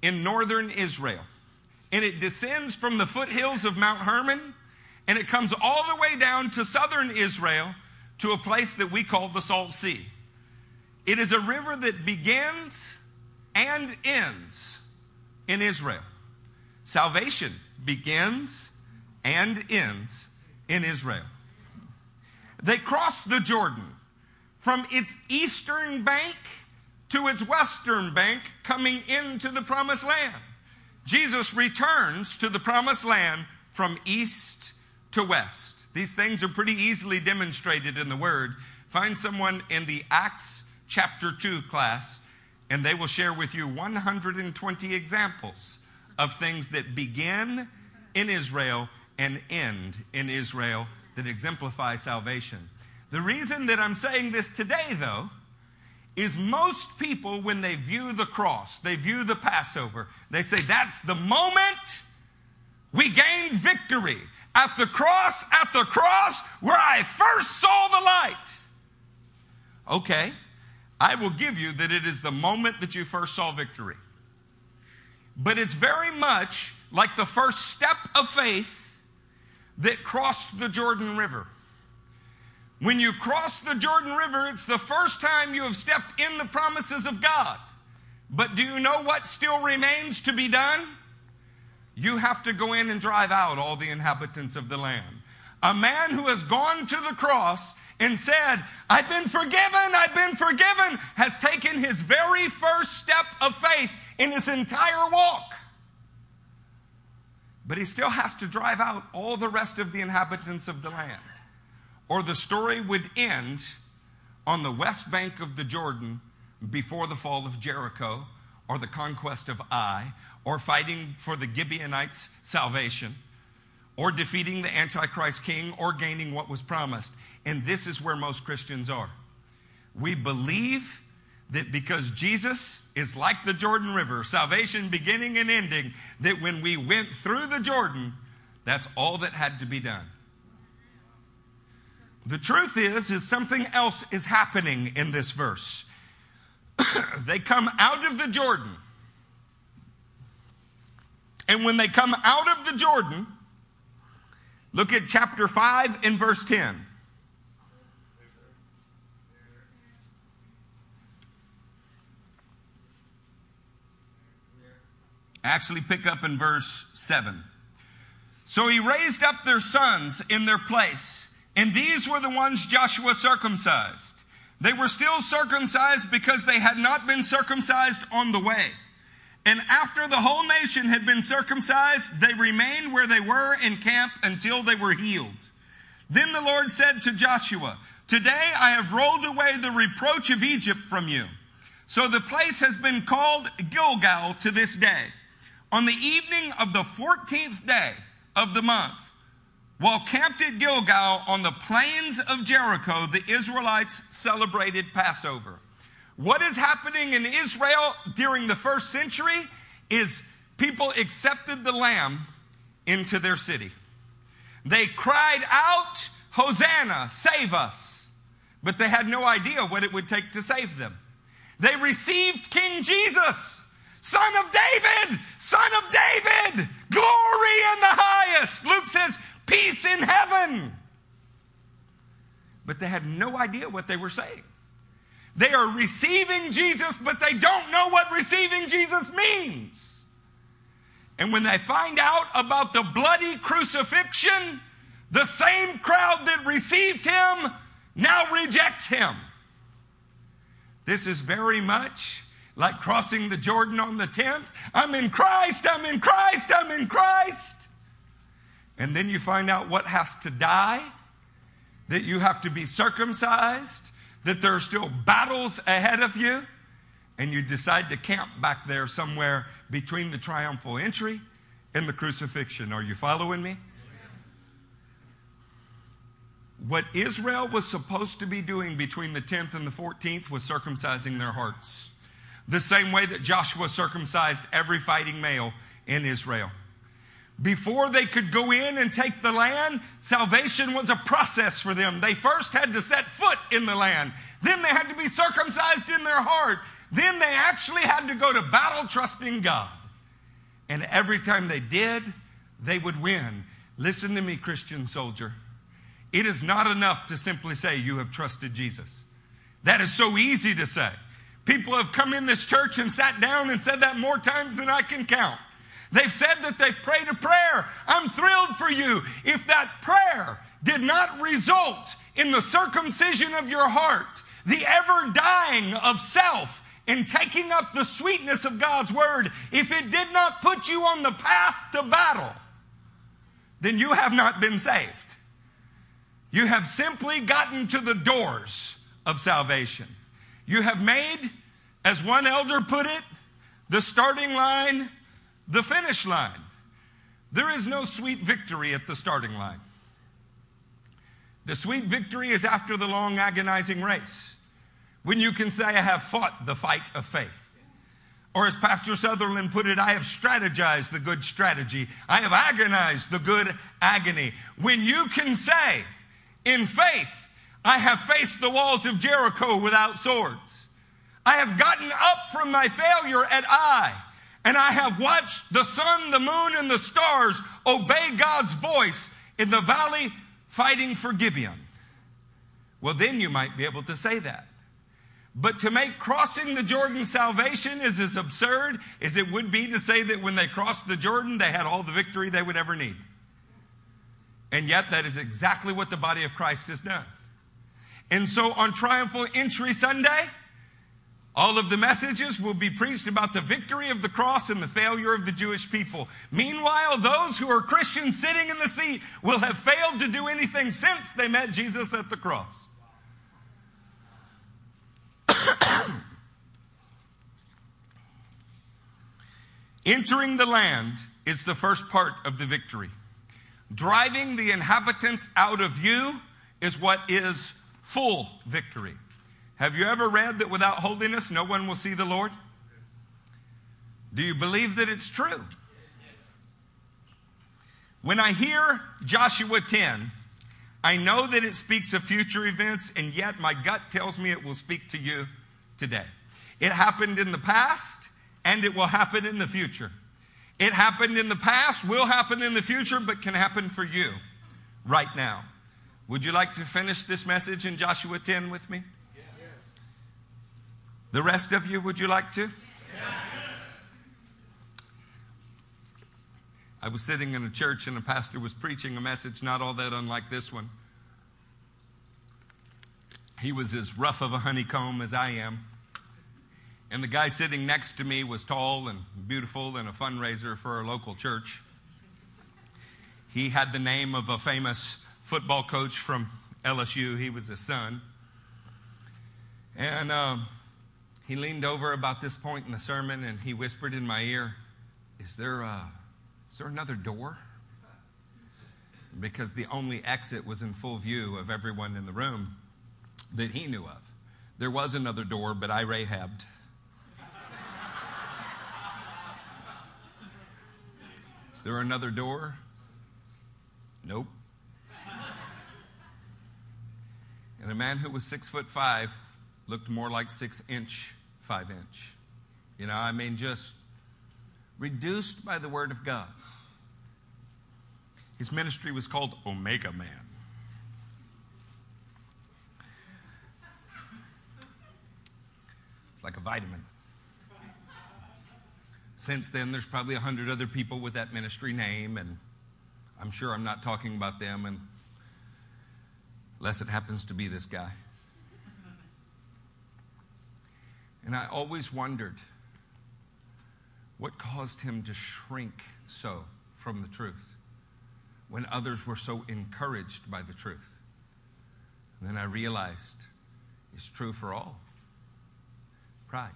in northern Israel and it descends from the foothills of Mount Hermon and it comes all the way down to southern Israel to a place that we call the Salt Sea. It is a river that begins and ends in Israel. Salvation begins and ends in Israel. They crossed the Jordan from its eastern bank to its western bank, coming into the promised land. Jesus returns to the promised land from east to west. These things are pretty easily demonstrated in the Word. Find someone in the Acts chapter 2 class, and they will share with you 120 examples of things that begin in Israel and end in Israel that exemplify salvation. The reason that I'm saying this today, though, is most people, when they view the cross, they view the Passover, they say, that's the moment we gained victory at the cross, at the cross where I first saw the light. Okay, I will give you that it is the moment that you first saw victory. But it's very much like the first step of faith that crossed the Jordan River. When you cross the Jordan River, it's the first time you have stepped in the promises of God. But do you know what still remains to be done? you have to go in and drive out all the inhabitants of the land. A man who has gone to the cross and said, I've been forgiven, I've been forgiven, has taken his very first step of faith in his entire walk. But he still has to drive out all the rest of the inhabitants of the land. Or the story would end on the west bank of the Jordan before the fall of Jericho or the conquest of Ai, or fighting for the Gibeonites' salvation, or defeating the Antichrist king, or gaining what was promised. And this is where most Christians are. We believe that because Jesus is like the Jordan River, salvation beginning and ending, that when we went through the Jordan, that's all that had to be done. The truth is, is something else is happening in this verse. they come out of the Jordan. And when they come out of the Jordan, look at chapter 5 and verse 10. Actually, pick up in verse 7. So he raised up their sons in their place, and these were the ones Joshua circumcised. They were still circumcised because they had not been circumcised on the way. And after the whole nation had been circumcised, they remained where they were in camp until they were healed. Then the Lord said to Joshua, Today I have rolled away the reproach of Egypt from you. So the place has been called Gilgal to this day. On the evening of the 14th day of the month, while camped at Gilgal on the plains of Jericho, the Israelites celebrated Passover. What is happening in Israel during the first century is people accepted the lamb into their city. They cried out, Hosanna, save us. But they had no idea what it would take to save them. They received King Jesus Son of David, Son of David, glory in the highest. Luke says, peace in heaven. But they had no idea what they were saying. They are receiving Jesus, but they don't know what receiving Jesus means. And when they find out about the bloody crucifixion, the same crowd that received him now rejects him. This is very much like crossing the Jordan on the 10th. I'm in Christ, I'm in Christ, I'm in Christ. And then you find out what has to die, that you have to be circumcised, that there are still battles ahead of you, and you decide to camp back there somewhere between the triumphal entry and the crucifixion. Are you following me? What Israel was supposed to be doing between the 10th and the 14th was circumcising their hearts the same way that Joshua circumcised every fighting male in Israel. Before they could go in and take the land, salvation was a process for them. They first had to set foot in the land. Then they had to be circumcised in their heart. Then they actually had to go to battle trusting God. And every time they did, they would win. Listen to me, Christian soldier. It is not enough to simply say you have trusted Jesus. That is so easy to say. People have come in this church and sat down and said that more times than I can count. They've said that they've prayed a prayer. I'm thrilled for you. If that prayer did not result in the circumcision of your heart, the ever dying of self, and taking up the sweetness of God's word, if it did not put you on the path to battle, then you have not been saved. You have simply gotten to the doors of salvation. You have made, as one elder put it, the starting line, the finish line. There is no sweet victory at the starting line. The sweet victory is after the long, agonizing race. When you can say, I have fought the fight of faith. Or as Pastor Sutherland put it, I have strategized the good strategy. I have agonized the good agony. When you can say, in faith, I have faced the walls of Jericho without swords. I have gotten up from my failure at Ai, and I have watched the sun, the moon, and the stars obey God's voice in the valley fighting for Gibeon. Well, then you might be able to say that. But to make crossing the Jordan salvation is as absurd as it would be to say that when they crossed the Jordan, they had all the victory they would ever need. And yet, that is exactly what the body of Christ has done. And so on Triumphal Entry Sunday, all of the messages will be preached about the victory of the cross and the failure of the Jewish people. Meanwhile, those who are Christians sitting in the seat will have failed to do anything since they met Jesus at the cross. Entering the land is the first part of the victory. Driving the inhabitants out of you is what is full victory. Have you ever read that without holiness no one will see the Lord? Do you believe that it's true? When I hear Joshua 10, I know that it speaks of future events, and yet my gut tells me it will speak to you today. It happened in the past, and it will happen in the future. It happened in the past, will happen in the future, but can happen for you right now. Would you like to finish this message in Joshua 10 with me? The rest of you, would you like to? I was sitting in a church and a pastor was preaching a message not all that unlike this one. He was as rough of a honeycomb as I am. And the guy sitting next to me was tall and beautiful and a fundraiser for a local church. He had the name of a famous football coach from LSU. He was his son. And um, he leaned over about this point in the sermon and he whispered in my ear, Is there, a, is there another door? Because the only exit was in full view of everyone in the room that he knew of. There was another door, but I Rahabbed. Is there another door? Nope. And a man who was six foot five looked more like six inch, five inch. You know, I mean, just reduced by the word of God. His ministry was called Omega Man. It's like a vitamin. Since then, there's probably a hundred other people with that ministry name, and I'm sure I'm not talking about them, and unless it happens to be this guy. And I always wondered what caused him to shrink so from the truth when others were so encouraged by the truth. And then I realized it's true for all pride.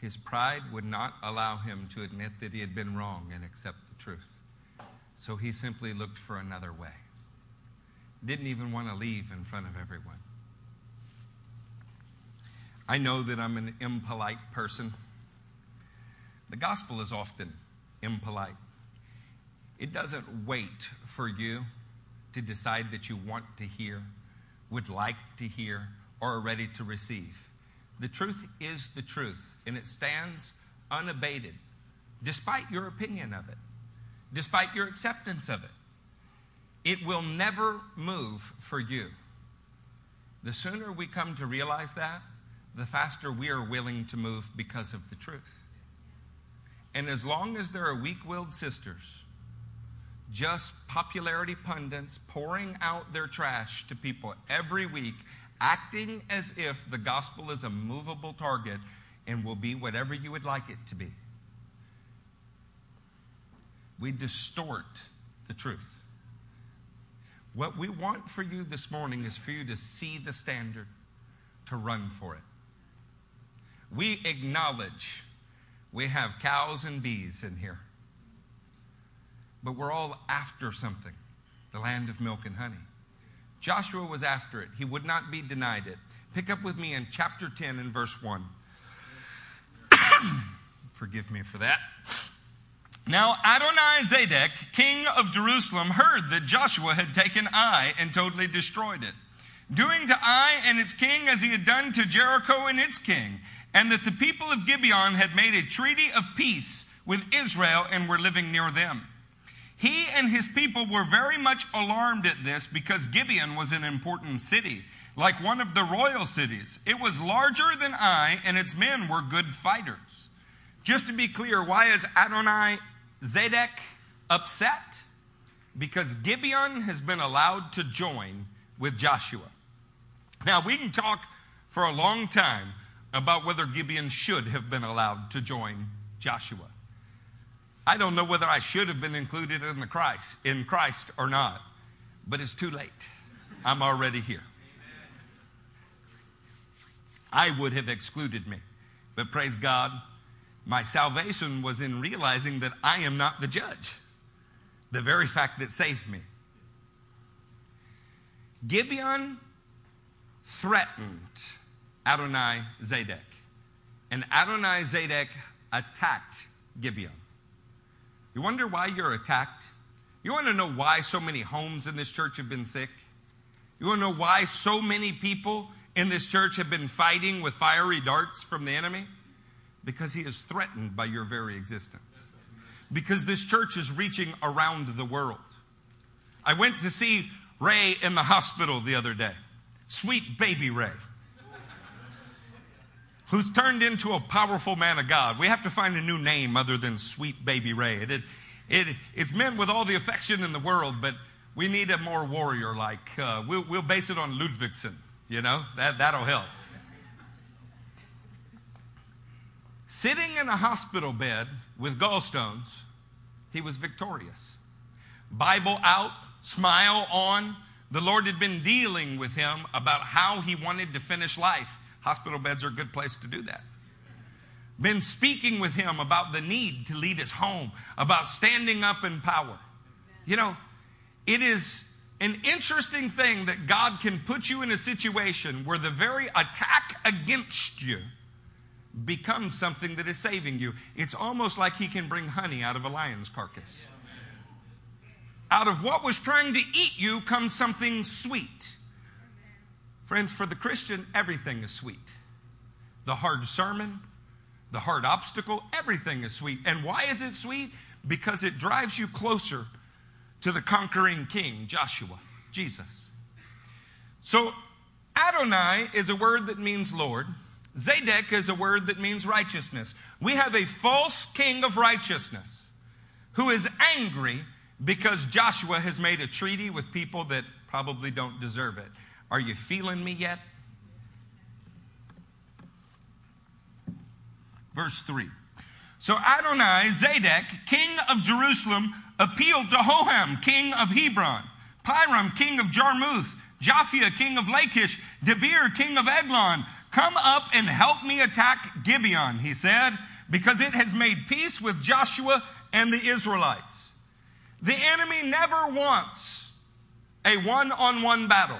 His pride would not allow him to admit that he had been wrong and accept the truth. So he simply looked for another way. Didn't even want to leave in front of everyone. I know that I'm an impolite person. The gospel is often impolite. It doesn't wait for you to decide that you want to hear, would like to hear, or are ready to receive. The truth is the truth, and it stands unabated, despite your opinion of it, despite your acceptance of it. It will never move for you. The sooner we come to realize that, the faster we are willing to move because of the truth. And as long as there are weak willed sisters, just popularity pundits pouring out their trash to people every week acting as if the gospel is a movable target and will be whatever you would like it to be. We distort the truth. What we want for you this morning is for you to see the standard, to run for it. We acknowledge we have cows and bees in here, but we're all after something the land of milk and honey. Joshua was after it, he would not be denied it. Pick up with me in chapter 10 and verse 1. Forgive me for that. Now Adonai Zedek, king of Jerusalem, heard that Joshua had taken Ai and totally destroyed it, doing to Ai and its king as he had done to Jericho and its king, and that the people of Gibeon had made a treaty of peace with Israel and were living near them. He and his people were very much alarmed at this because Gibeon was an important city, like one of the royal cities. It was larger than Ai, and its men were good fighters. Just to be clear, why is Adonai Zedek upset? Because Gibeon has been allowed to join with Joshua. Now, we can talk for a long time about whether Gibeon should have been allowed to join Joshua. I don't know whether I should have been included in the Christ in Christ or not, but it's too late. I'm already here. I would have excluded me, but praise God, my salvation was in realizing that I am not the judge. The very fact that saved me. Gibeon threatened Adonai Zedek. And Adonai Zedek attacked Gibeon. You wonder why you're attacked? You want to know why so many homes in this church have been sick? You want to know why so many people in this church have been fighting with fiery darts from the enemy? Because he is threatened by your very existence. Because this church is reaching around the world. I went to see Ray in the hospital the other day. Sweet baby Ray. Who's turned into a powerful man of God. We have to find a new name other than Sweet Baby Ray. It, it, it's meant with all the affection in the world, but we need a more warrior like. Uh, we'll, we'll base it on Ludvigsen, you know? That, that'll help. Sitting in a hospital bed with gallstones, he was victorious. Bible out, smile on. The Lord had been dealing with him about how he wanted to finish life. Hospital beds are a good place to do that. Been speaking with him about the need to lead his home, about standing up in power. You know, it is an interesting thing that God can put you in a situation where the very attack against you becomes something that is saving you. It's almost like he can bring honey out of a lion's carcass. Out of what was trying to eat you comes something sweet. Friends, for the Christian, everything is sweet. The hard sermon, the hard obstacle, everything is sweet. And why is it sweet? Because it drives you closer to the conquering king, Joshua, Jesus. So, Adonai is a word that means Lord. Zadok is a word that means righteousness. We have a false king of righteousness who is angry because Joshua has made a treaty with people that probably don't deserve it. Are you feeling me yet? Verse 3. So Adonai, Zadok, king of Jerusalem, appealed to Hoham, king of Hebron, Piram, king of Jarmuth, Japhia, king of Lachish, Debir, king of Eglon. Come up and help me attack Gibeon, he said, because it has made peace with Joshua and the Israelites. The enemy never wants a one on one battle.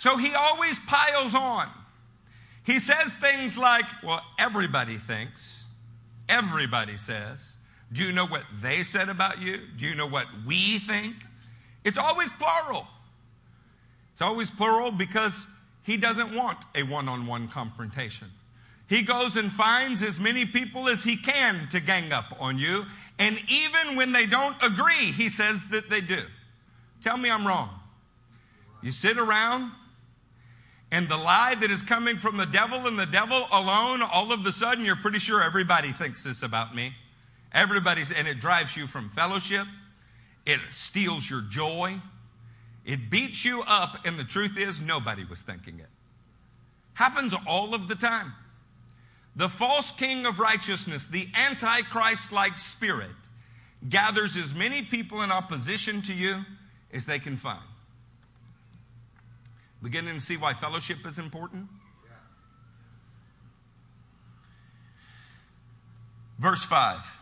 So he always piles on. He says things like, Well, everybody thinks, everybody says. Do you know what they said about you? Do you know what we think? It's always plural. It's always plural because he doesn't want a one on one confrontation. He goes and finds as many people as he can to gang up on you. And even when they don't agree, he says that they do. Tell me I'm wrong. You sit around and the lie that is coming from the devil and the devil alone, all of a sudden you're pretty sure everybody thinks this about me. Everybody's, and it drives you from fellowship. It steals your joy. It beats you up, and the truth is, nobody was thinking it. Happens all of the time. The false king of righteousness, the antichrist like spirit, gathers as many people in opposition to you as they can find. Beginning to see why fellowship is important? Verse 5.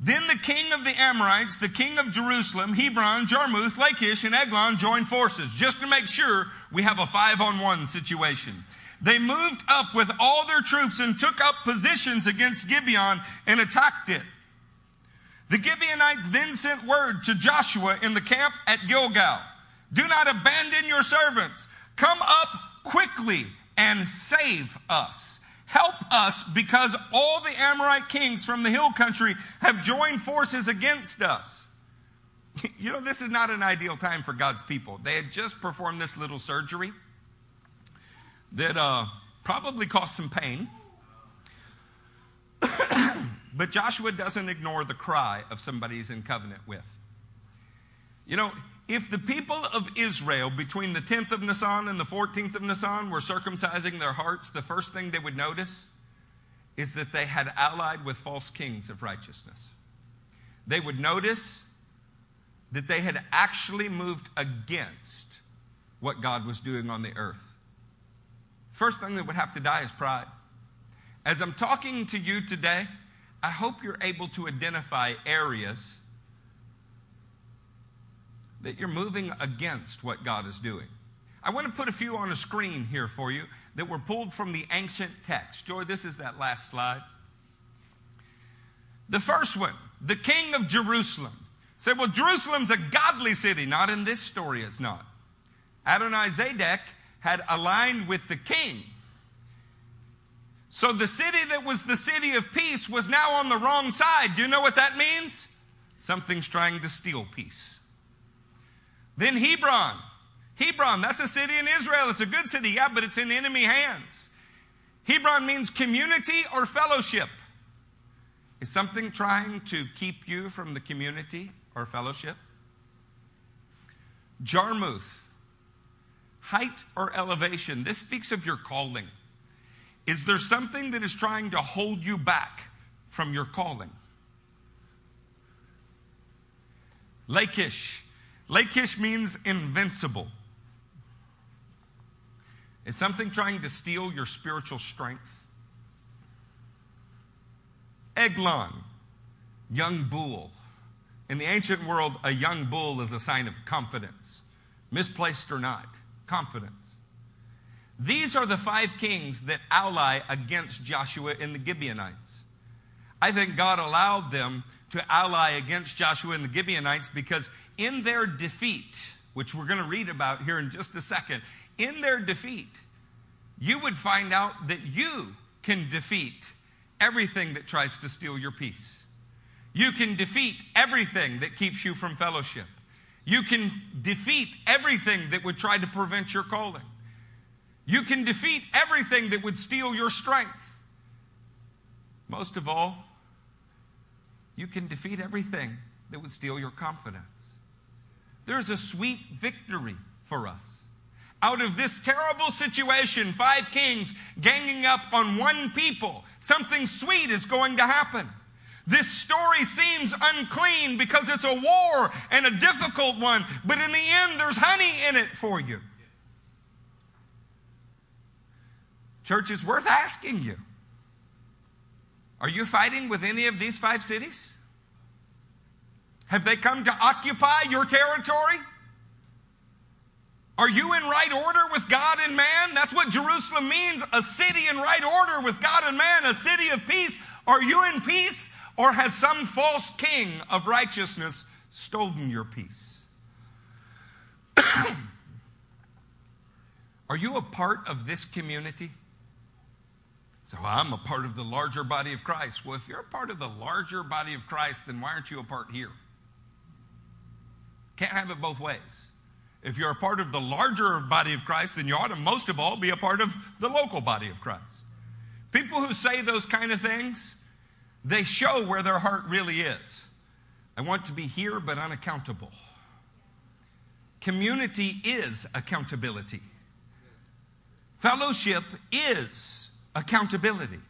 Then the king of the Amorites, the king of Jerusalem, Hebron, Jarmuth, Lachish, and Eglon joined forces just to make sure we have a five on one situation. They moved up with all their troops and took up positions against Gibeon and attacked it. The Gibeonites then sent word to Joshua in the camp at Gilgal Do not abandon your servants. Come up quickly and save us. Help us because all the Amorite kings from the hill country have joined forces against us. You know, this is not an ideal time for God's people. They had just performed this little surgery that uh, probably caused some pain. but Joshua doesn't ignore the cry of somebody he's in covenant with. You know, if the people of Israel between the 10th of Nisan and the 14th of Nisan were circumcising their hearts, the first thing they would notice is that they had allied with false kings of righteousness. They would notice that they had actually moved against what God was doing on the earth. First thing that would have to die is pride. As I'm talking to you today, I hope you're able to identify areas that you're moving against what God is doing. I want to put a few on a screen here for you that were pulled from the ancient text. Joy, this is that last slide. The first one, the king of Jerusalem. Say, well, Jerusalem's a godly city. Not in this story, it's not. Adonai Zedek had aligned with the king. So the city that was the city of peace was now on the wrong side. Do you know what that means? Something's trying to steal peace. Then Hebron. Hebron, that's a city in Israel. It's a good city, yeah, but it's in enemy hands. Hebron means community or fellowship. Is something trying to keep you from the community or fellowship? Jarmuth, height or elevation. This speaks of your calling. Is there something that is trying to hold you back from your calling? Lachish. Lachish means invincible. Is something trying to steal your spiritual strength? Eglon, young bull. In the ancient world, a young bull is a sign of confidence, misplaced or not, confidence. These are the five kings that ally against Joshua and the Gibeonites. I think God allowed them to ally against Joshua and the Gibeonites because in their defeat, which we're going to read about here in just a second, in their defeat, you would find out that you can defeat everything that tries to steal your peace. You can defeat everything that keeps you from fellowship. You can defeat everything that would try to prevent your calling. You can defeat everything that would steal your strength. Most of all, you can defeat everything that would steal your confidence. There's a sweet victory for us. Out of this terrible situation, five kings ganging up on one people, something sweet is going to happen. This story seems unclean because it's a war and a difficult one, but in the end, there's honey in it for you. Church, it's worth asking you Are you fighting with any of these five cities? Have they come to occupy your territory? Are you in right order with God and man? That's what Jerusalem means a city in right order with God and man, a city of peace. Are you in peace? Or has some false king of righteousness stolen your peace? Are you a part of this community? So I'm a part of the larger body of Christ. Well, if you're a part of the larger body of Christ, then why aren't you a part here? Can't have it both ways. If you're a part of the larger body of Christ, then you ought to most of all be a part of the local body of Christ. People who say those kind of things, they show where their heart really is. I want to be here, but unaccountable. Community is accountability. Fellowship is accountability.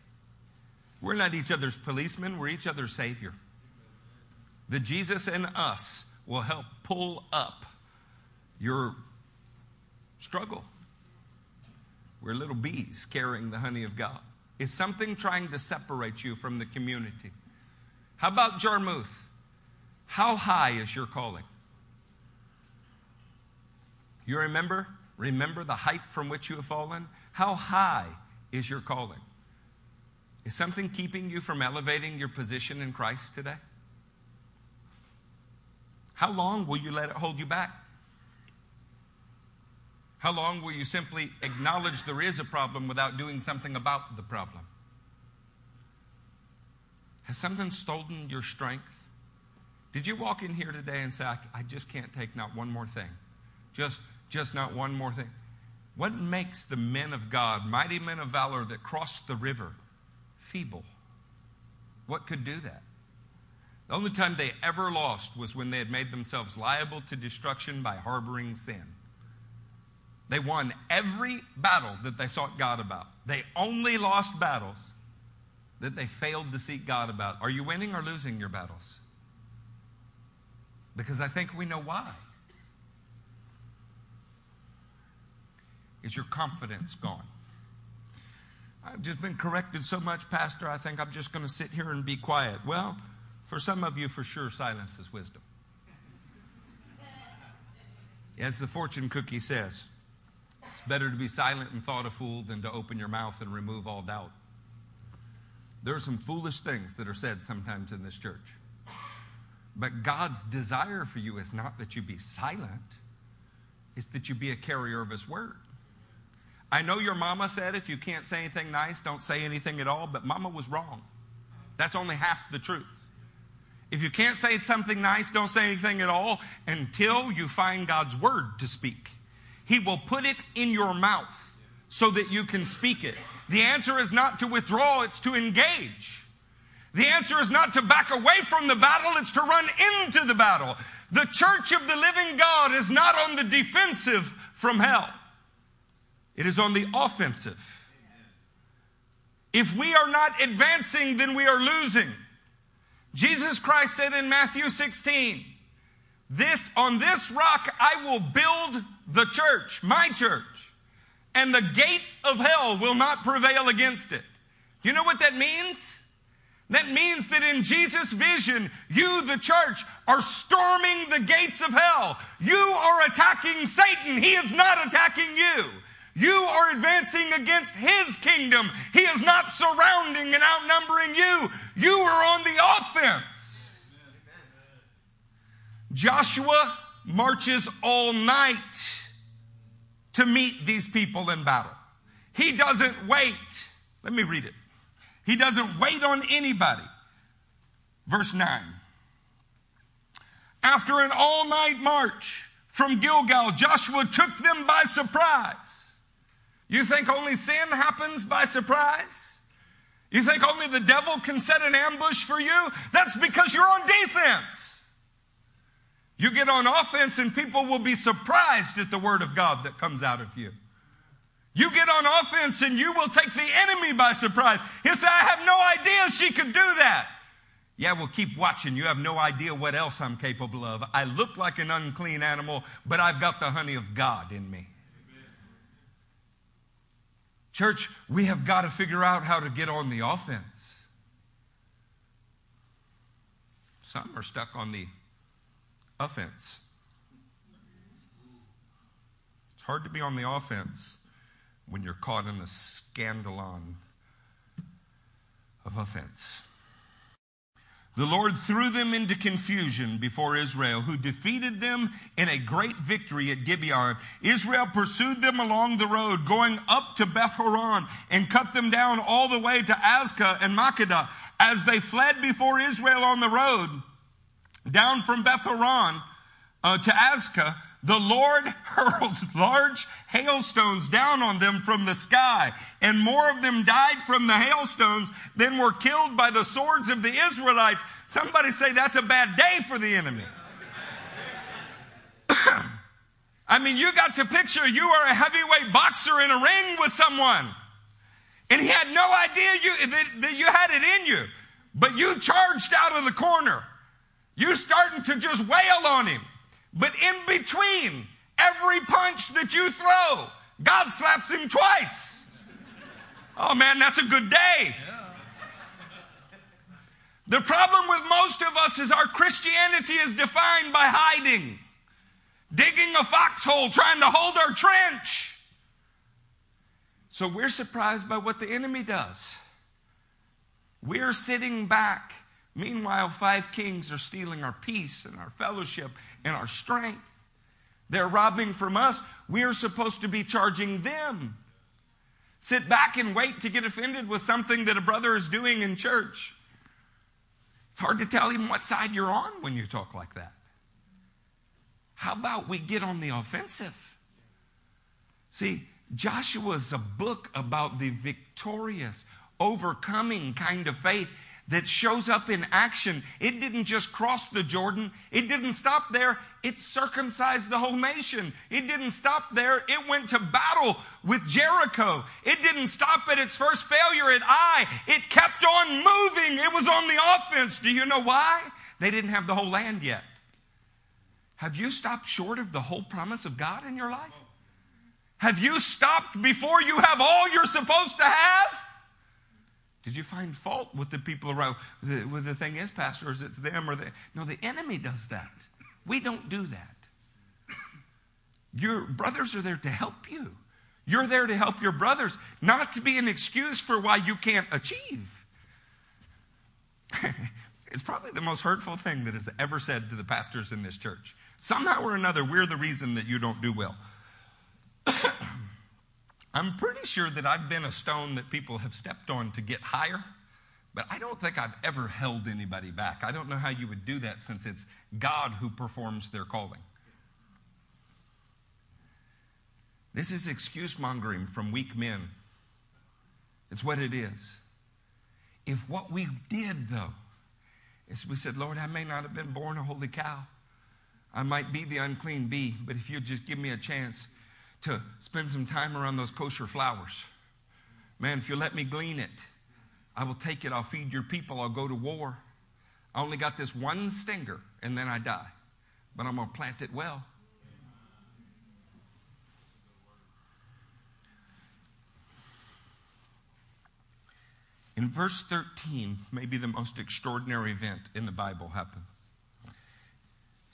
We're not each other's policemen, we're each other's Savior. The Jesus in us will help pull up your struggle. We're little bees carrying the honey of God. Is something trying to separate you from the community? How about Jarmuth? How high is your calling? You remember? Remember the height from which you have fallen? How high is your calling? Is something keeping you from elevating your position in Christ today? How long will you let it hold you back? How long will you simply acknowledge there is a problem without doing something about the problem? Has something stolen your strength? Did you walk in here today and say, I, just can't take not one more thing? Just, just not one more thing. What makes the men of God, mighty men of valor that crossed the river, feeble? What could do that? The only time they ever lost was when they had made themselves liable to destruction by harboring sin. They won every battle that they sought God about. They only lost battles that they failed to seek God about. Are you winning or losing your battles? Because I think we know why. Is your confidence gone? I've just been corrected so much, Pastor, I think I'm just going to sit here and be quiet. Well, for some of you, for sure, silence is wisdom. As the fortune cookie says, It's better to be silent and thought a fool than to open your mouth and remove all doubt. There are some foolish things that are said sometimes in this church. But God's desire for you is not that you be silent, it's that you be a carrier of His word. I know your mama said if you can't say anything nice, don't say anything at all, but mama was wrong. That's only half the truth. If you can't say something nice, don't say anything at all until you find God's word to speak. He will put it in your mouth so that you can speak it. The answer is not to withdraw, it's to engage. The answer is not to back away from the battle, it's to run into the battle. The church of the living God is not on the defensive from hell, it is on the offensive. If we are not advancing, then we are losing. Jesus Christ said in Matthew 16, this, on this rock I will build the church, my church, and the gates of hell will not prevail against it. You know what that means? That means that in Jesus' vision, you, the church, are storming the gates of hell. You are attacking Satan. He is not attacking you. You are advancing against his kingdom. He is not surrounding and outnumbering you. You are on the offense. Joshua marches all night to meet these people in battle. He doesn't wait. Let me read it. He doesn't wait on anybody. Verse 9. After an all night march from Gilgal, Joshua took them by surprise. You think only sin happens by surprise? You think only the devil can set an ambush for you? That's because you're on defense. You get on offense and people will be surprised at the word of God that comes out of you. You get on offense and you will take the enemy by surprise. He'll say, I have no idea she could do that. Yeah, well, keep watching. You have no idea what else I'm capable of. I look like an unclean animal, but I've got the honey of God in me. Church, we have got to figure out how to get on the offense. Some are stuck on the offense. It's hard to be on the offense when you're caught in the scandalon of offense. The Lord threw them into confusion before Israel, who defeated them in a great victory at Gibeon. Israel pursued them along the road, going up to Beth Horon, and cut them down all the way to Azekah and Makkedah. As they fled before Israel on the road, down from Beth Horon uh, to Azekah, the Lord hurled large hailstones down on them from the sky, and more of them died from the hailstones than were killed by the swords of the Israelites. Somebody say that's a bad day for the enemy. I mean, you got to picture you are a heavyweight boxer in a ring with someone, and he had no idea you, that, that you had it in you, but you charged out of the corner. You starting to just wail on him. But in between every punch that you throw, God slaps him twice. Oh man, that's a good day. The problem with most of us is our Christianity is defined by hiding, digging a foxhole, trying to hold our trench. So we're surprised by what the enemy does. We're sitting back. Meanwhile, five kings are stealing our peace and our fellowship and our strength. They're robbing from us. We're supposed to be charging them. Sit back and wait to get offended with something that a brother is doing in church. It's hard to tell even what side you're on when you talk like that. How about we get on the offensive? See, Joshua is a book about the victorious, overcoming kind of faith that shows up in action. It didn't just cross the Jordan. It didn't stop there. It circumcised the whole nation. It didn't stop there. It went to battle with Jericho. It didn't stop at its first failure at Ai. It kept on moving. It was on the offense. Do you know why? They didn't have the whole land yet. Have you stopped short of the whole promise of God in your life? Have you stopped before you have all you're supposed to have? Did you find fault with the people around? The, well, the thing is, pastors, it's them or they. No, the enemy does that. We don't do that. Your brothers are there to help you. You're there to help your brothers, not to be an excuse for why you can't achieve. it's probably the most hurtful thing that is ever said to the pastors in this church. Somehow or another, we're the reason that you don't do well. I'm pretty sure that I've been a stone that people have stepped on to get higher, but I don't think I've ever held anybody back. I don't know how you would do that since it's God who performs their calling. This is excuse mongering from weak men. It's what it is. If what we did, though, is we said, Lord, I may not have been born a holy cow, I might be the unclean bee, but if you just give me a chance to spend some time around those kosher flowers, man, if you let me glean it, I will take it. I'll feed your people. I'll go to war. I only got this one stinger, and then I die. But I'm going to plant it well. In verse 13, maybe the most extraordinary event in the Bible happens.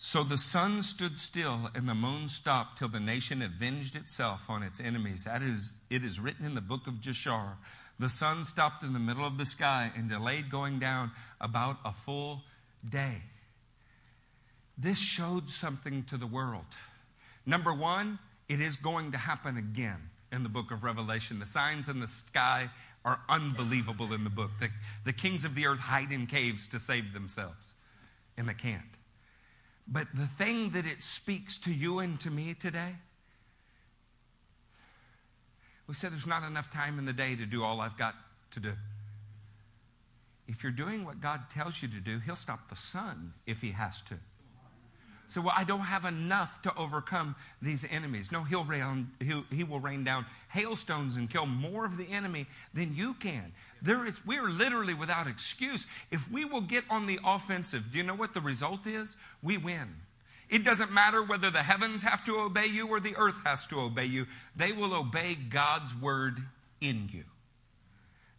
So the sun stood still and the moon stopped till the nation avenged itself on its enemies. That is, it is written in the book of Jashar. The sun stopped in the middle of the sky and delayed going down about a full day. This showed something to the world. Number one, it is going to happen again in the book of Revelation. The signs in the sky are unbelievable in the book. The, the kings of the earth hide in caves to save themselves, and they can't. But the thing that it speaks to you and to me today, we said there's not enough time in the day to do all I've got to do. If you're doing what God tells you to do, He'll stop the sun if He has to. So well, I don't have enough to overcome these enemies. No, he'll rain, he'll, he will rain down hailstones and kill more of the enemy than you can. There is, we are literally without excuse. If we will get on the offensive, do you know what the result is? We win. It doesn't matter whether the heavens have to obey you or the earth has to obey you. They will obey God's word in you.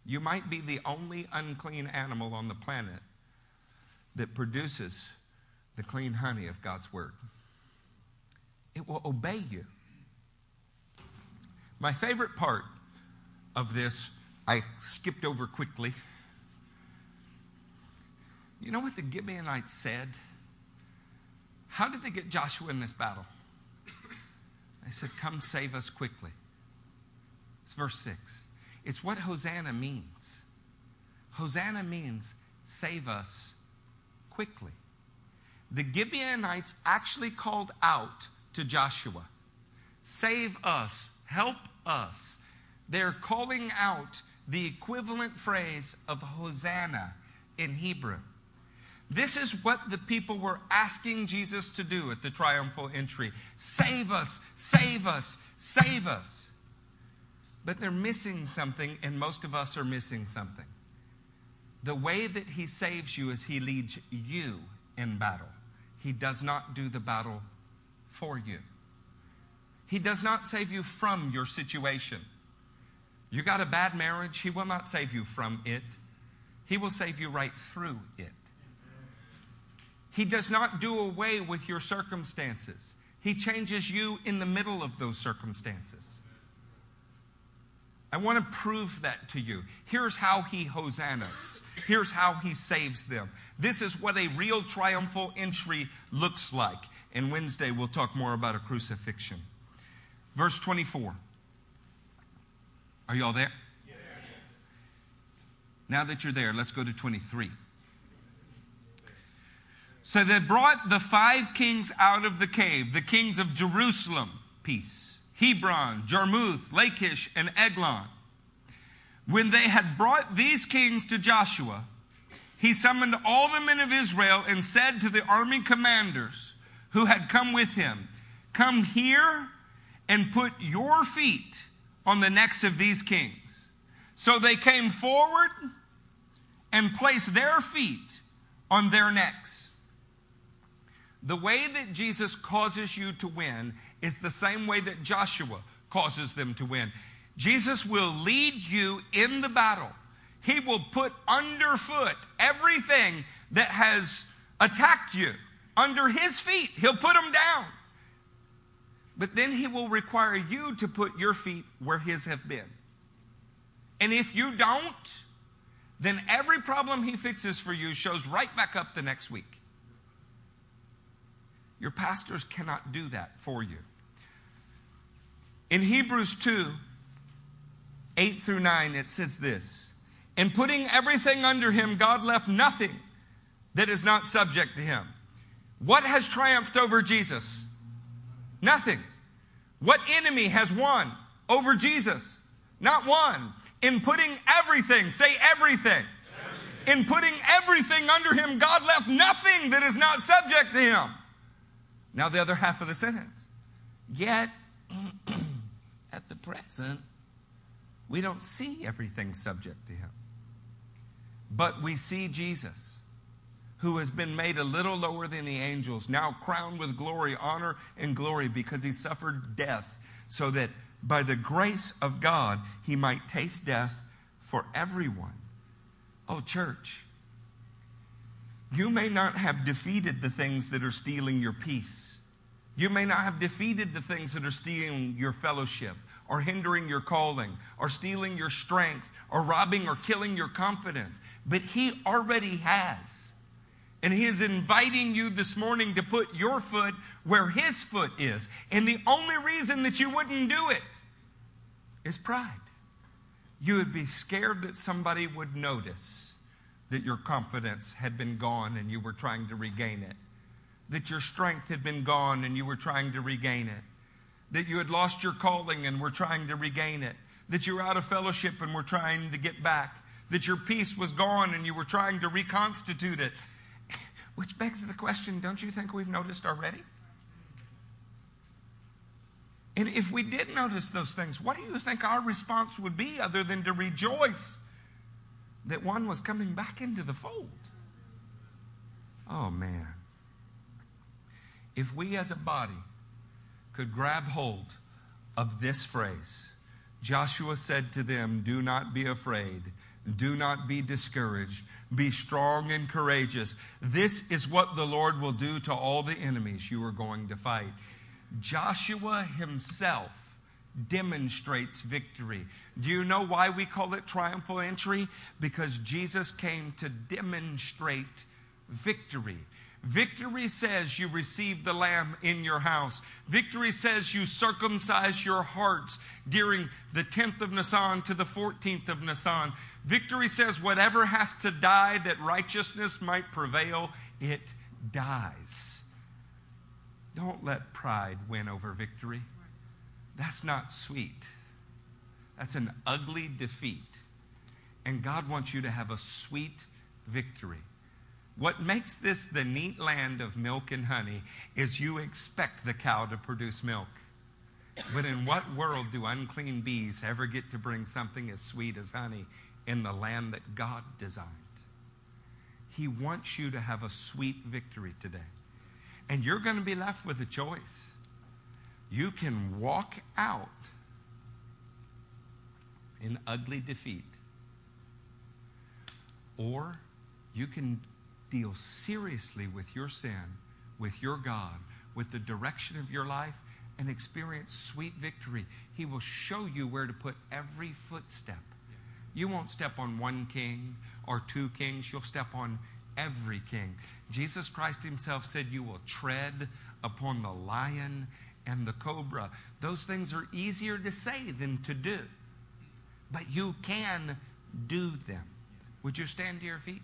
You might be the only unclean animal on the planet that produces the clean honey of God's Word. It will obey you. My favorite part of this, I skipped over quickly. You know what the Gibeonites said? How did they get Joshua in this battle? They said, Come save us quickly. It's verse 6. It's what Hosanna means. Hosanna means save us quickly the Gibeonites actually called out to Joshua Save us, help us. They're calling out the equivalent phrase of Hosanna in Hebrew. This is what the people were asking Jesus to do at the triumphal entry save us, save us, save us. But they're missing something, and most of us are missing something. The way that he saves you is he leads you in battle. He does not do the battle for you. He does not save you from your situation. You got a bad marriage, He will not save you from it. He will save you right through it. He does not do away with your circumstances. He changes you in the middle of those circumstances. I want to prove that to you. Here's how he hosannas. Here's how he saves them. This is what a real triumphal entry looks like. And Wednesday, we'll talk more about a crucifixion. Verse 24. Are you all there? Now that you're there, let's go to 23. So they brought the five kings out of the cave, the kings of Jerusalem, peace Hebron, Jarmuth, Lachish, and Eglon. When they had brought these kings to Joshua, he summoned all the men of Israel and said to the army commanders who had come with him, Come here and put your feet on the necks of these kings. So they came forward and placed their feet on their necks. The way that Jesus causes you to win is the same way that Joshua causes them to win. Jesus will lead you in the battle. He will put underfoot everything that has attacked you under his feet. He'll put them down. But then he will require you to put your feet where his have been. And if you don't, then every problem he fixes for you shows right back up the next week. Your pastors cannot do that for you. In Hebrews 2 8 through 9, it says this In putting everything under him, God left nothing that is not subject to him. What has triumphed over Jesus? Nothing. What enemy has won over Jesus? Not one. In putting everything, say everything. everything. In putting everything under him, God left nothing that is not subject to him. Now, the other half of the sentence. Yet, at the present, we don't see everything subject to him. But we see Jesus who has been made a little lower than the angels, now crowned with glory, honor, and glory because he suffered death, so that by the grace of God he might taste death for everyone. Oh, church, you may not have defeated the things that are stealing your peace. You may not have defeated the things that are stealing your fellowship or hindering your calling or stealing your strength or robbing or killing your confidence, but He already has. And he is inviting you this morning to put your foot where his foot is. And the only reason that you wouldn't do it is pride. You would be scared that somebody would notice that your confidence had been gone and you were trying to regain it, that your strength had been gone and you were trying to regain it, that you had lost your calling and were trying to regain it, that you were out of fellowship and were trying to get back, that your peace was gone and you were trying to reconstitute it which begs the question don't you think we've noticed already? And if we did notice those things, what do you think our response would be other than to rejoice that one was coming back into the fold? Oh, man. If we as a body could grab hold of this phrase, Joshua said to them, Do not be afraid. Do not be discouraged. Be strong and courageous. This is what the Lord will do to all the enemies you are going to fight. Joshua himself demonstrates victory. Do you know why we call it triumphal entry? Because Jesus came to demonstrate victory. Victory says you receive the lamb in your house. Victory says you circumcise your hearts during the 10th of Nisan to the 14th of Nisan. Victory says whatever has to die that righteousness might prevail, it dies. Don't let pride win over victory. That's not sweet. That's an ugly defeat. And God wants you to have a sweet victory. What makes this the neat land of milk and honey is you expect the cow to produce milk. But in what world do unclean bees ever get to bring something as sweet as honey in the land that God designed? He wants you to have a sweet victory today. And you're going to be left with a choice. You can walk out in ugly defeat, or you can deal seriously with your sin, with your God, with the direction of your life, and experience sweet victory. He will show you where to put every footstep. You won't step on one king or two kings, you'll step on every king. Jesus Christ Himself said, You will tread upon the lion and the cobra. Those things are easier to say than to do, but you can do them. Would you stand to your feet?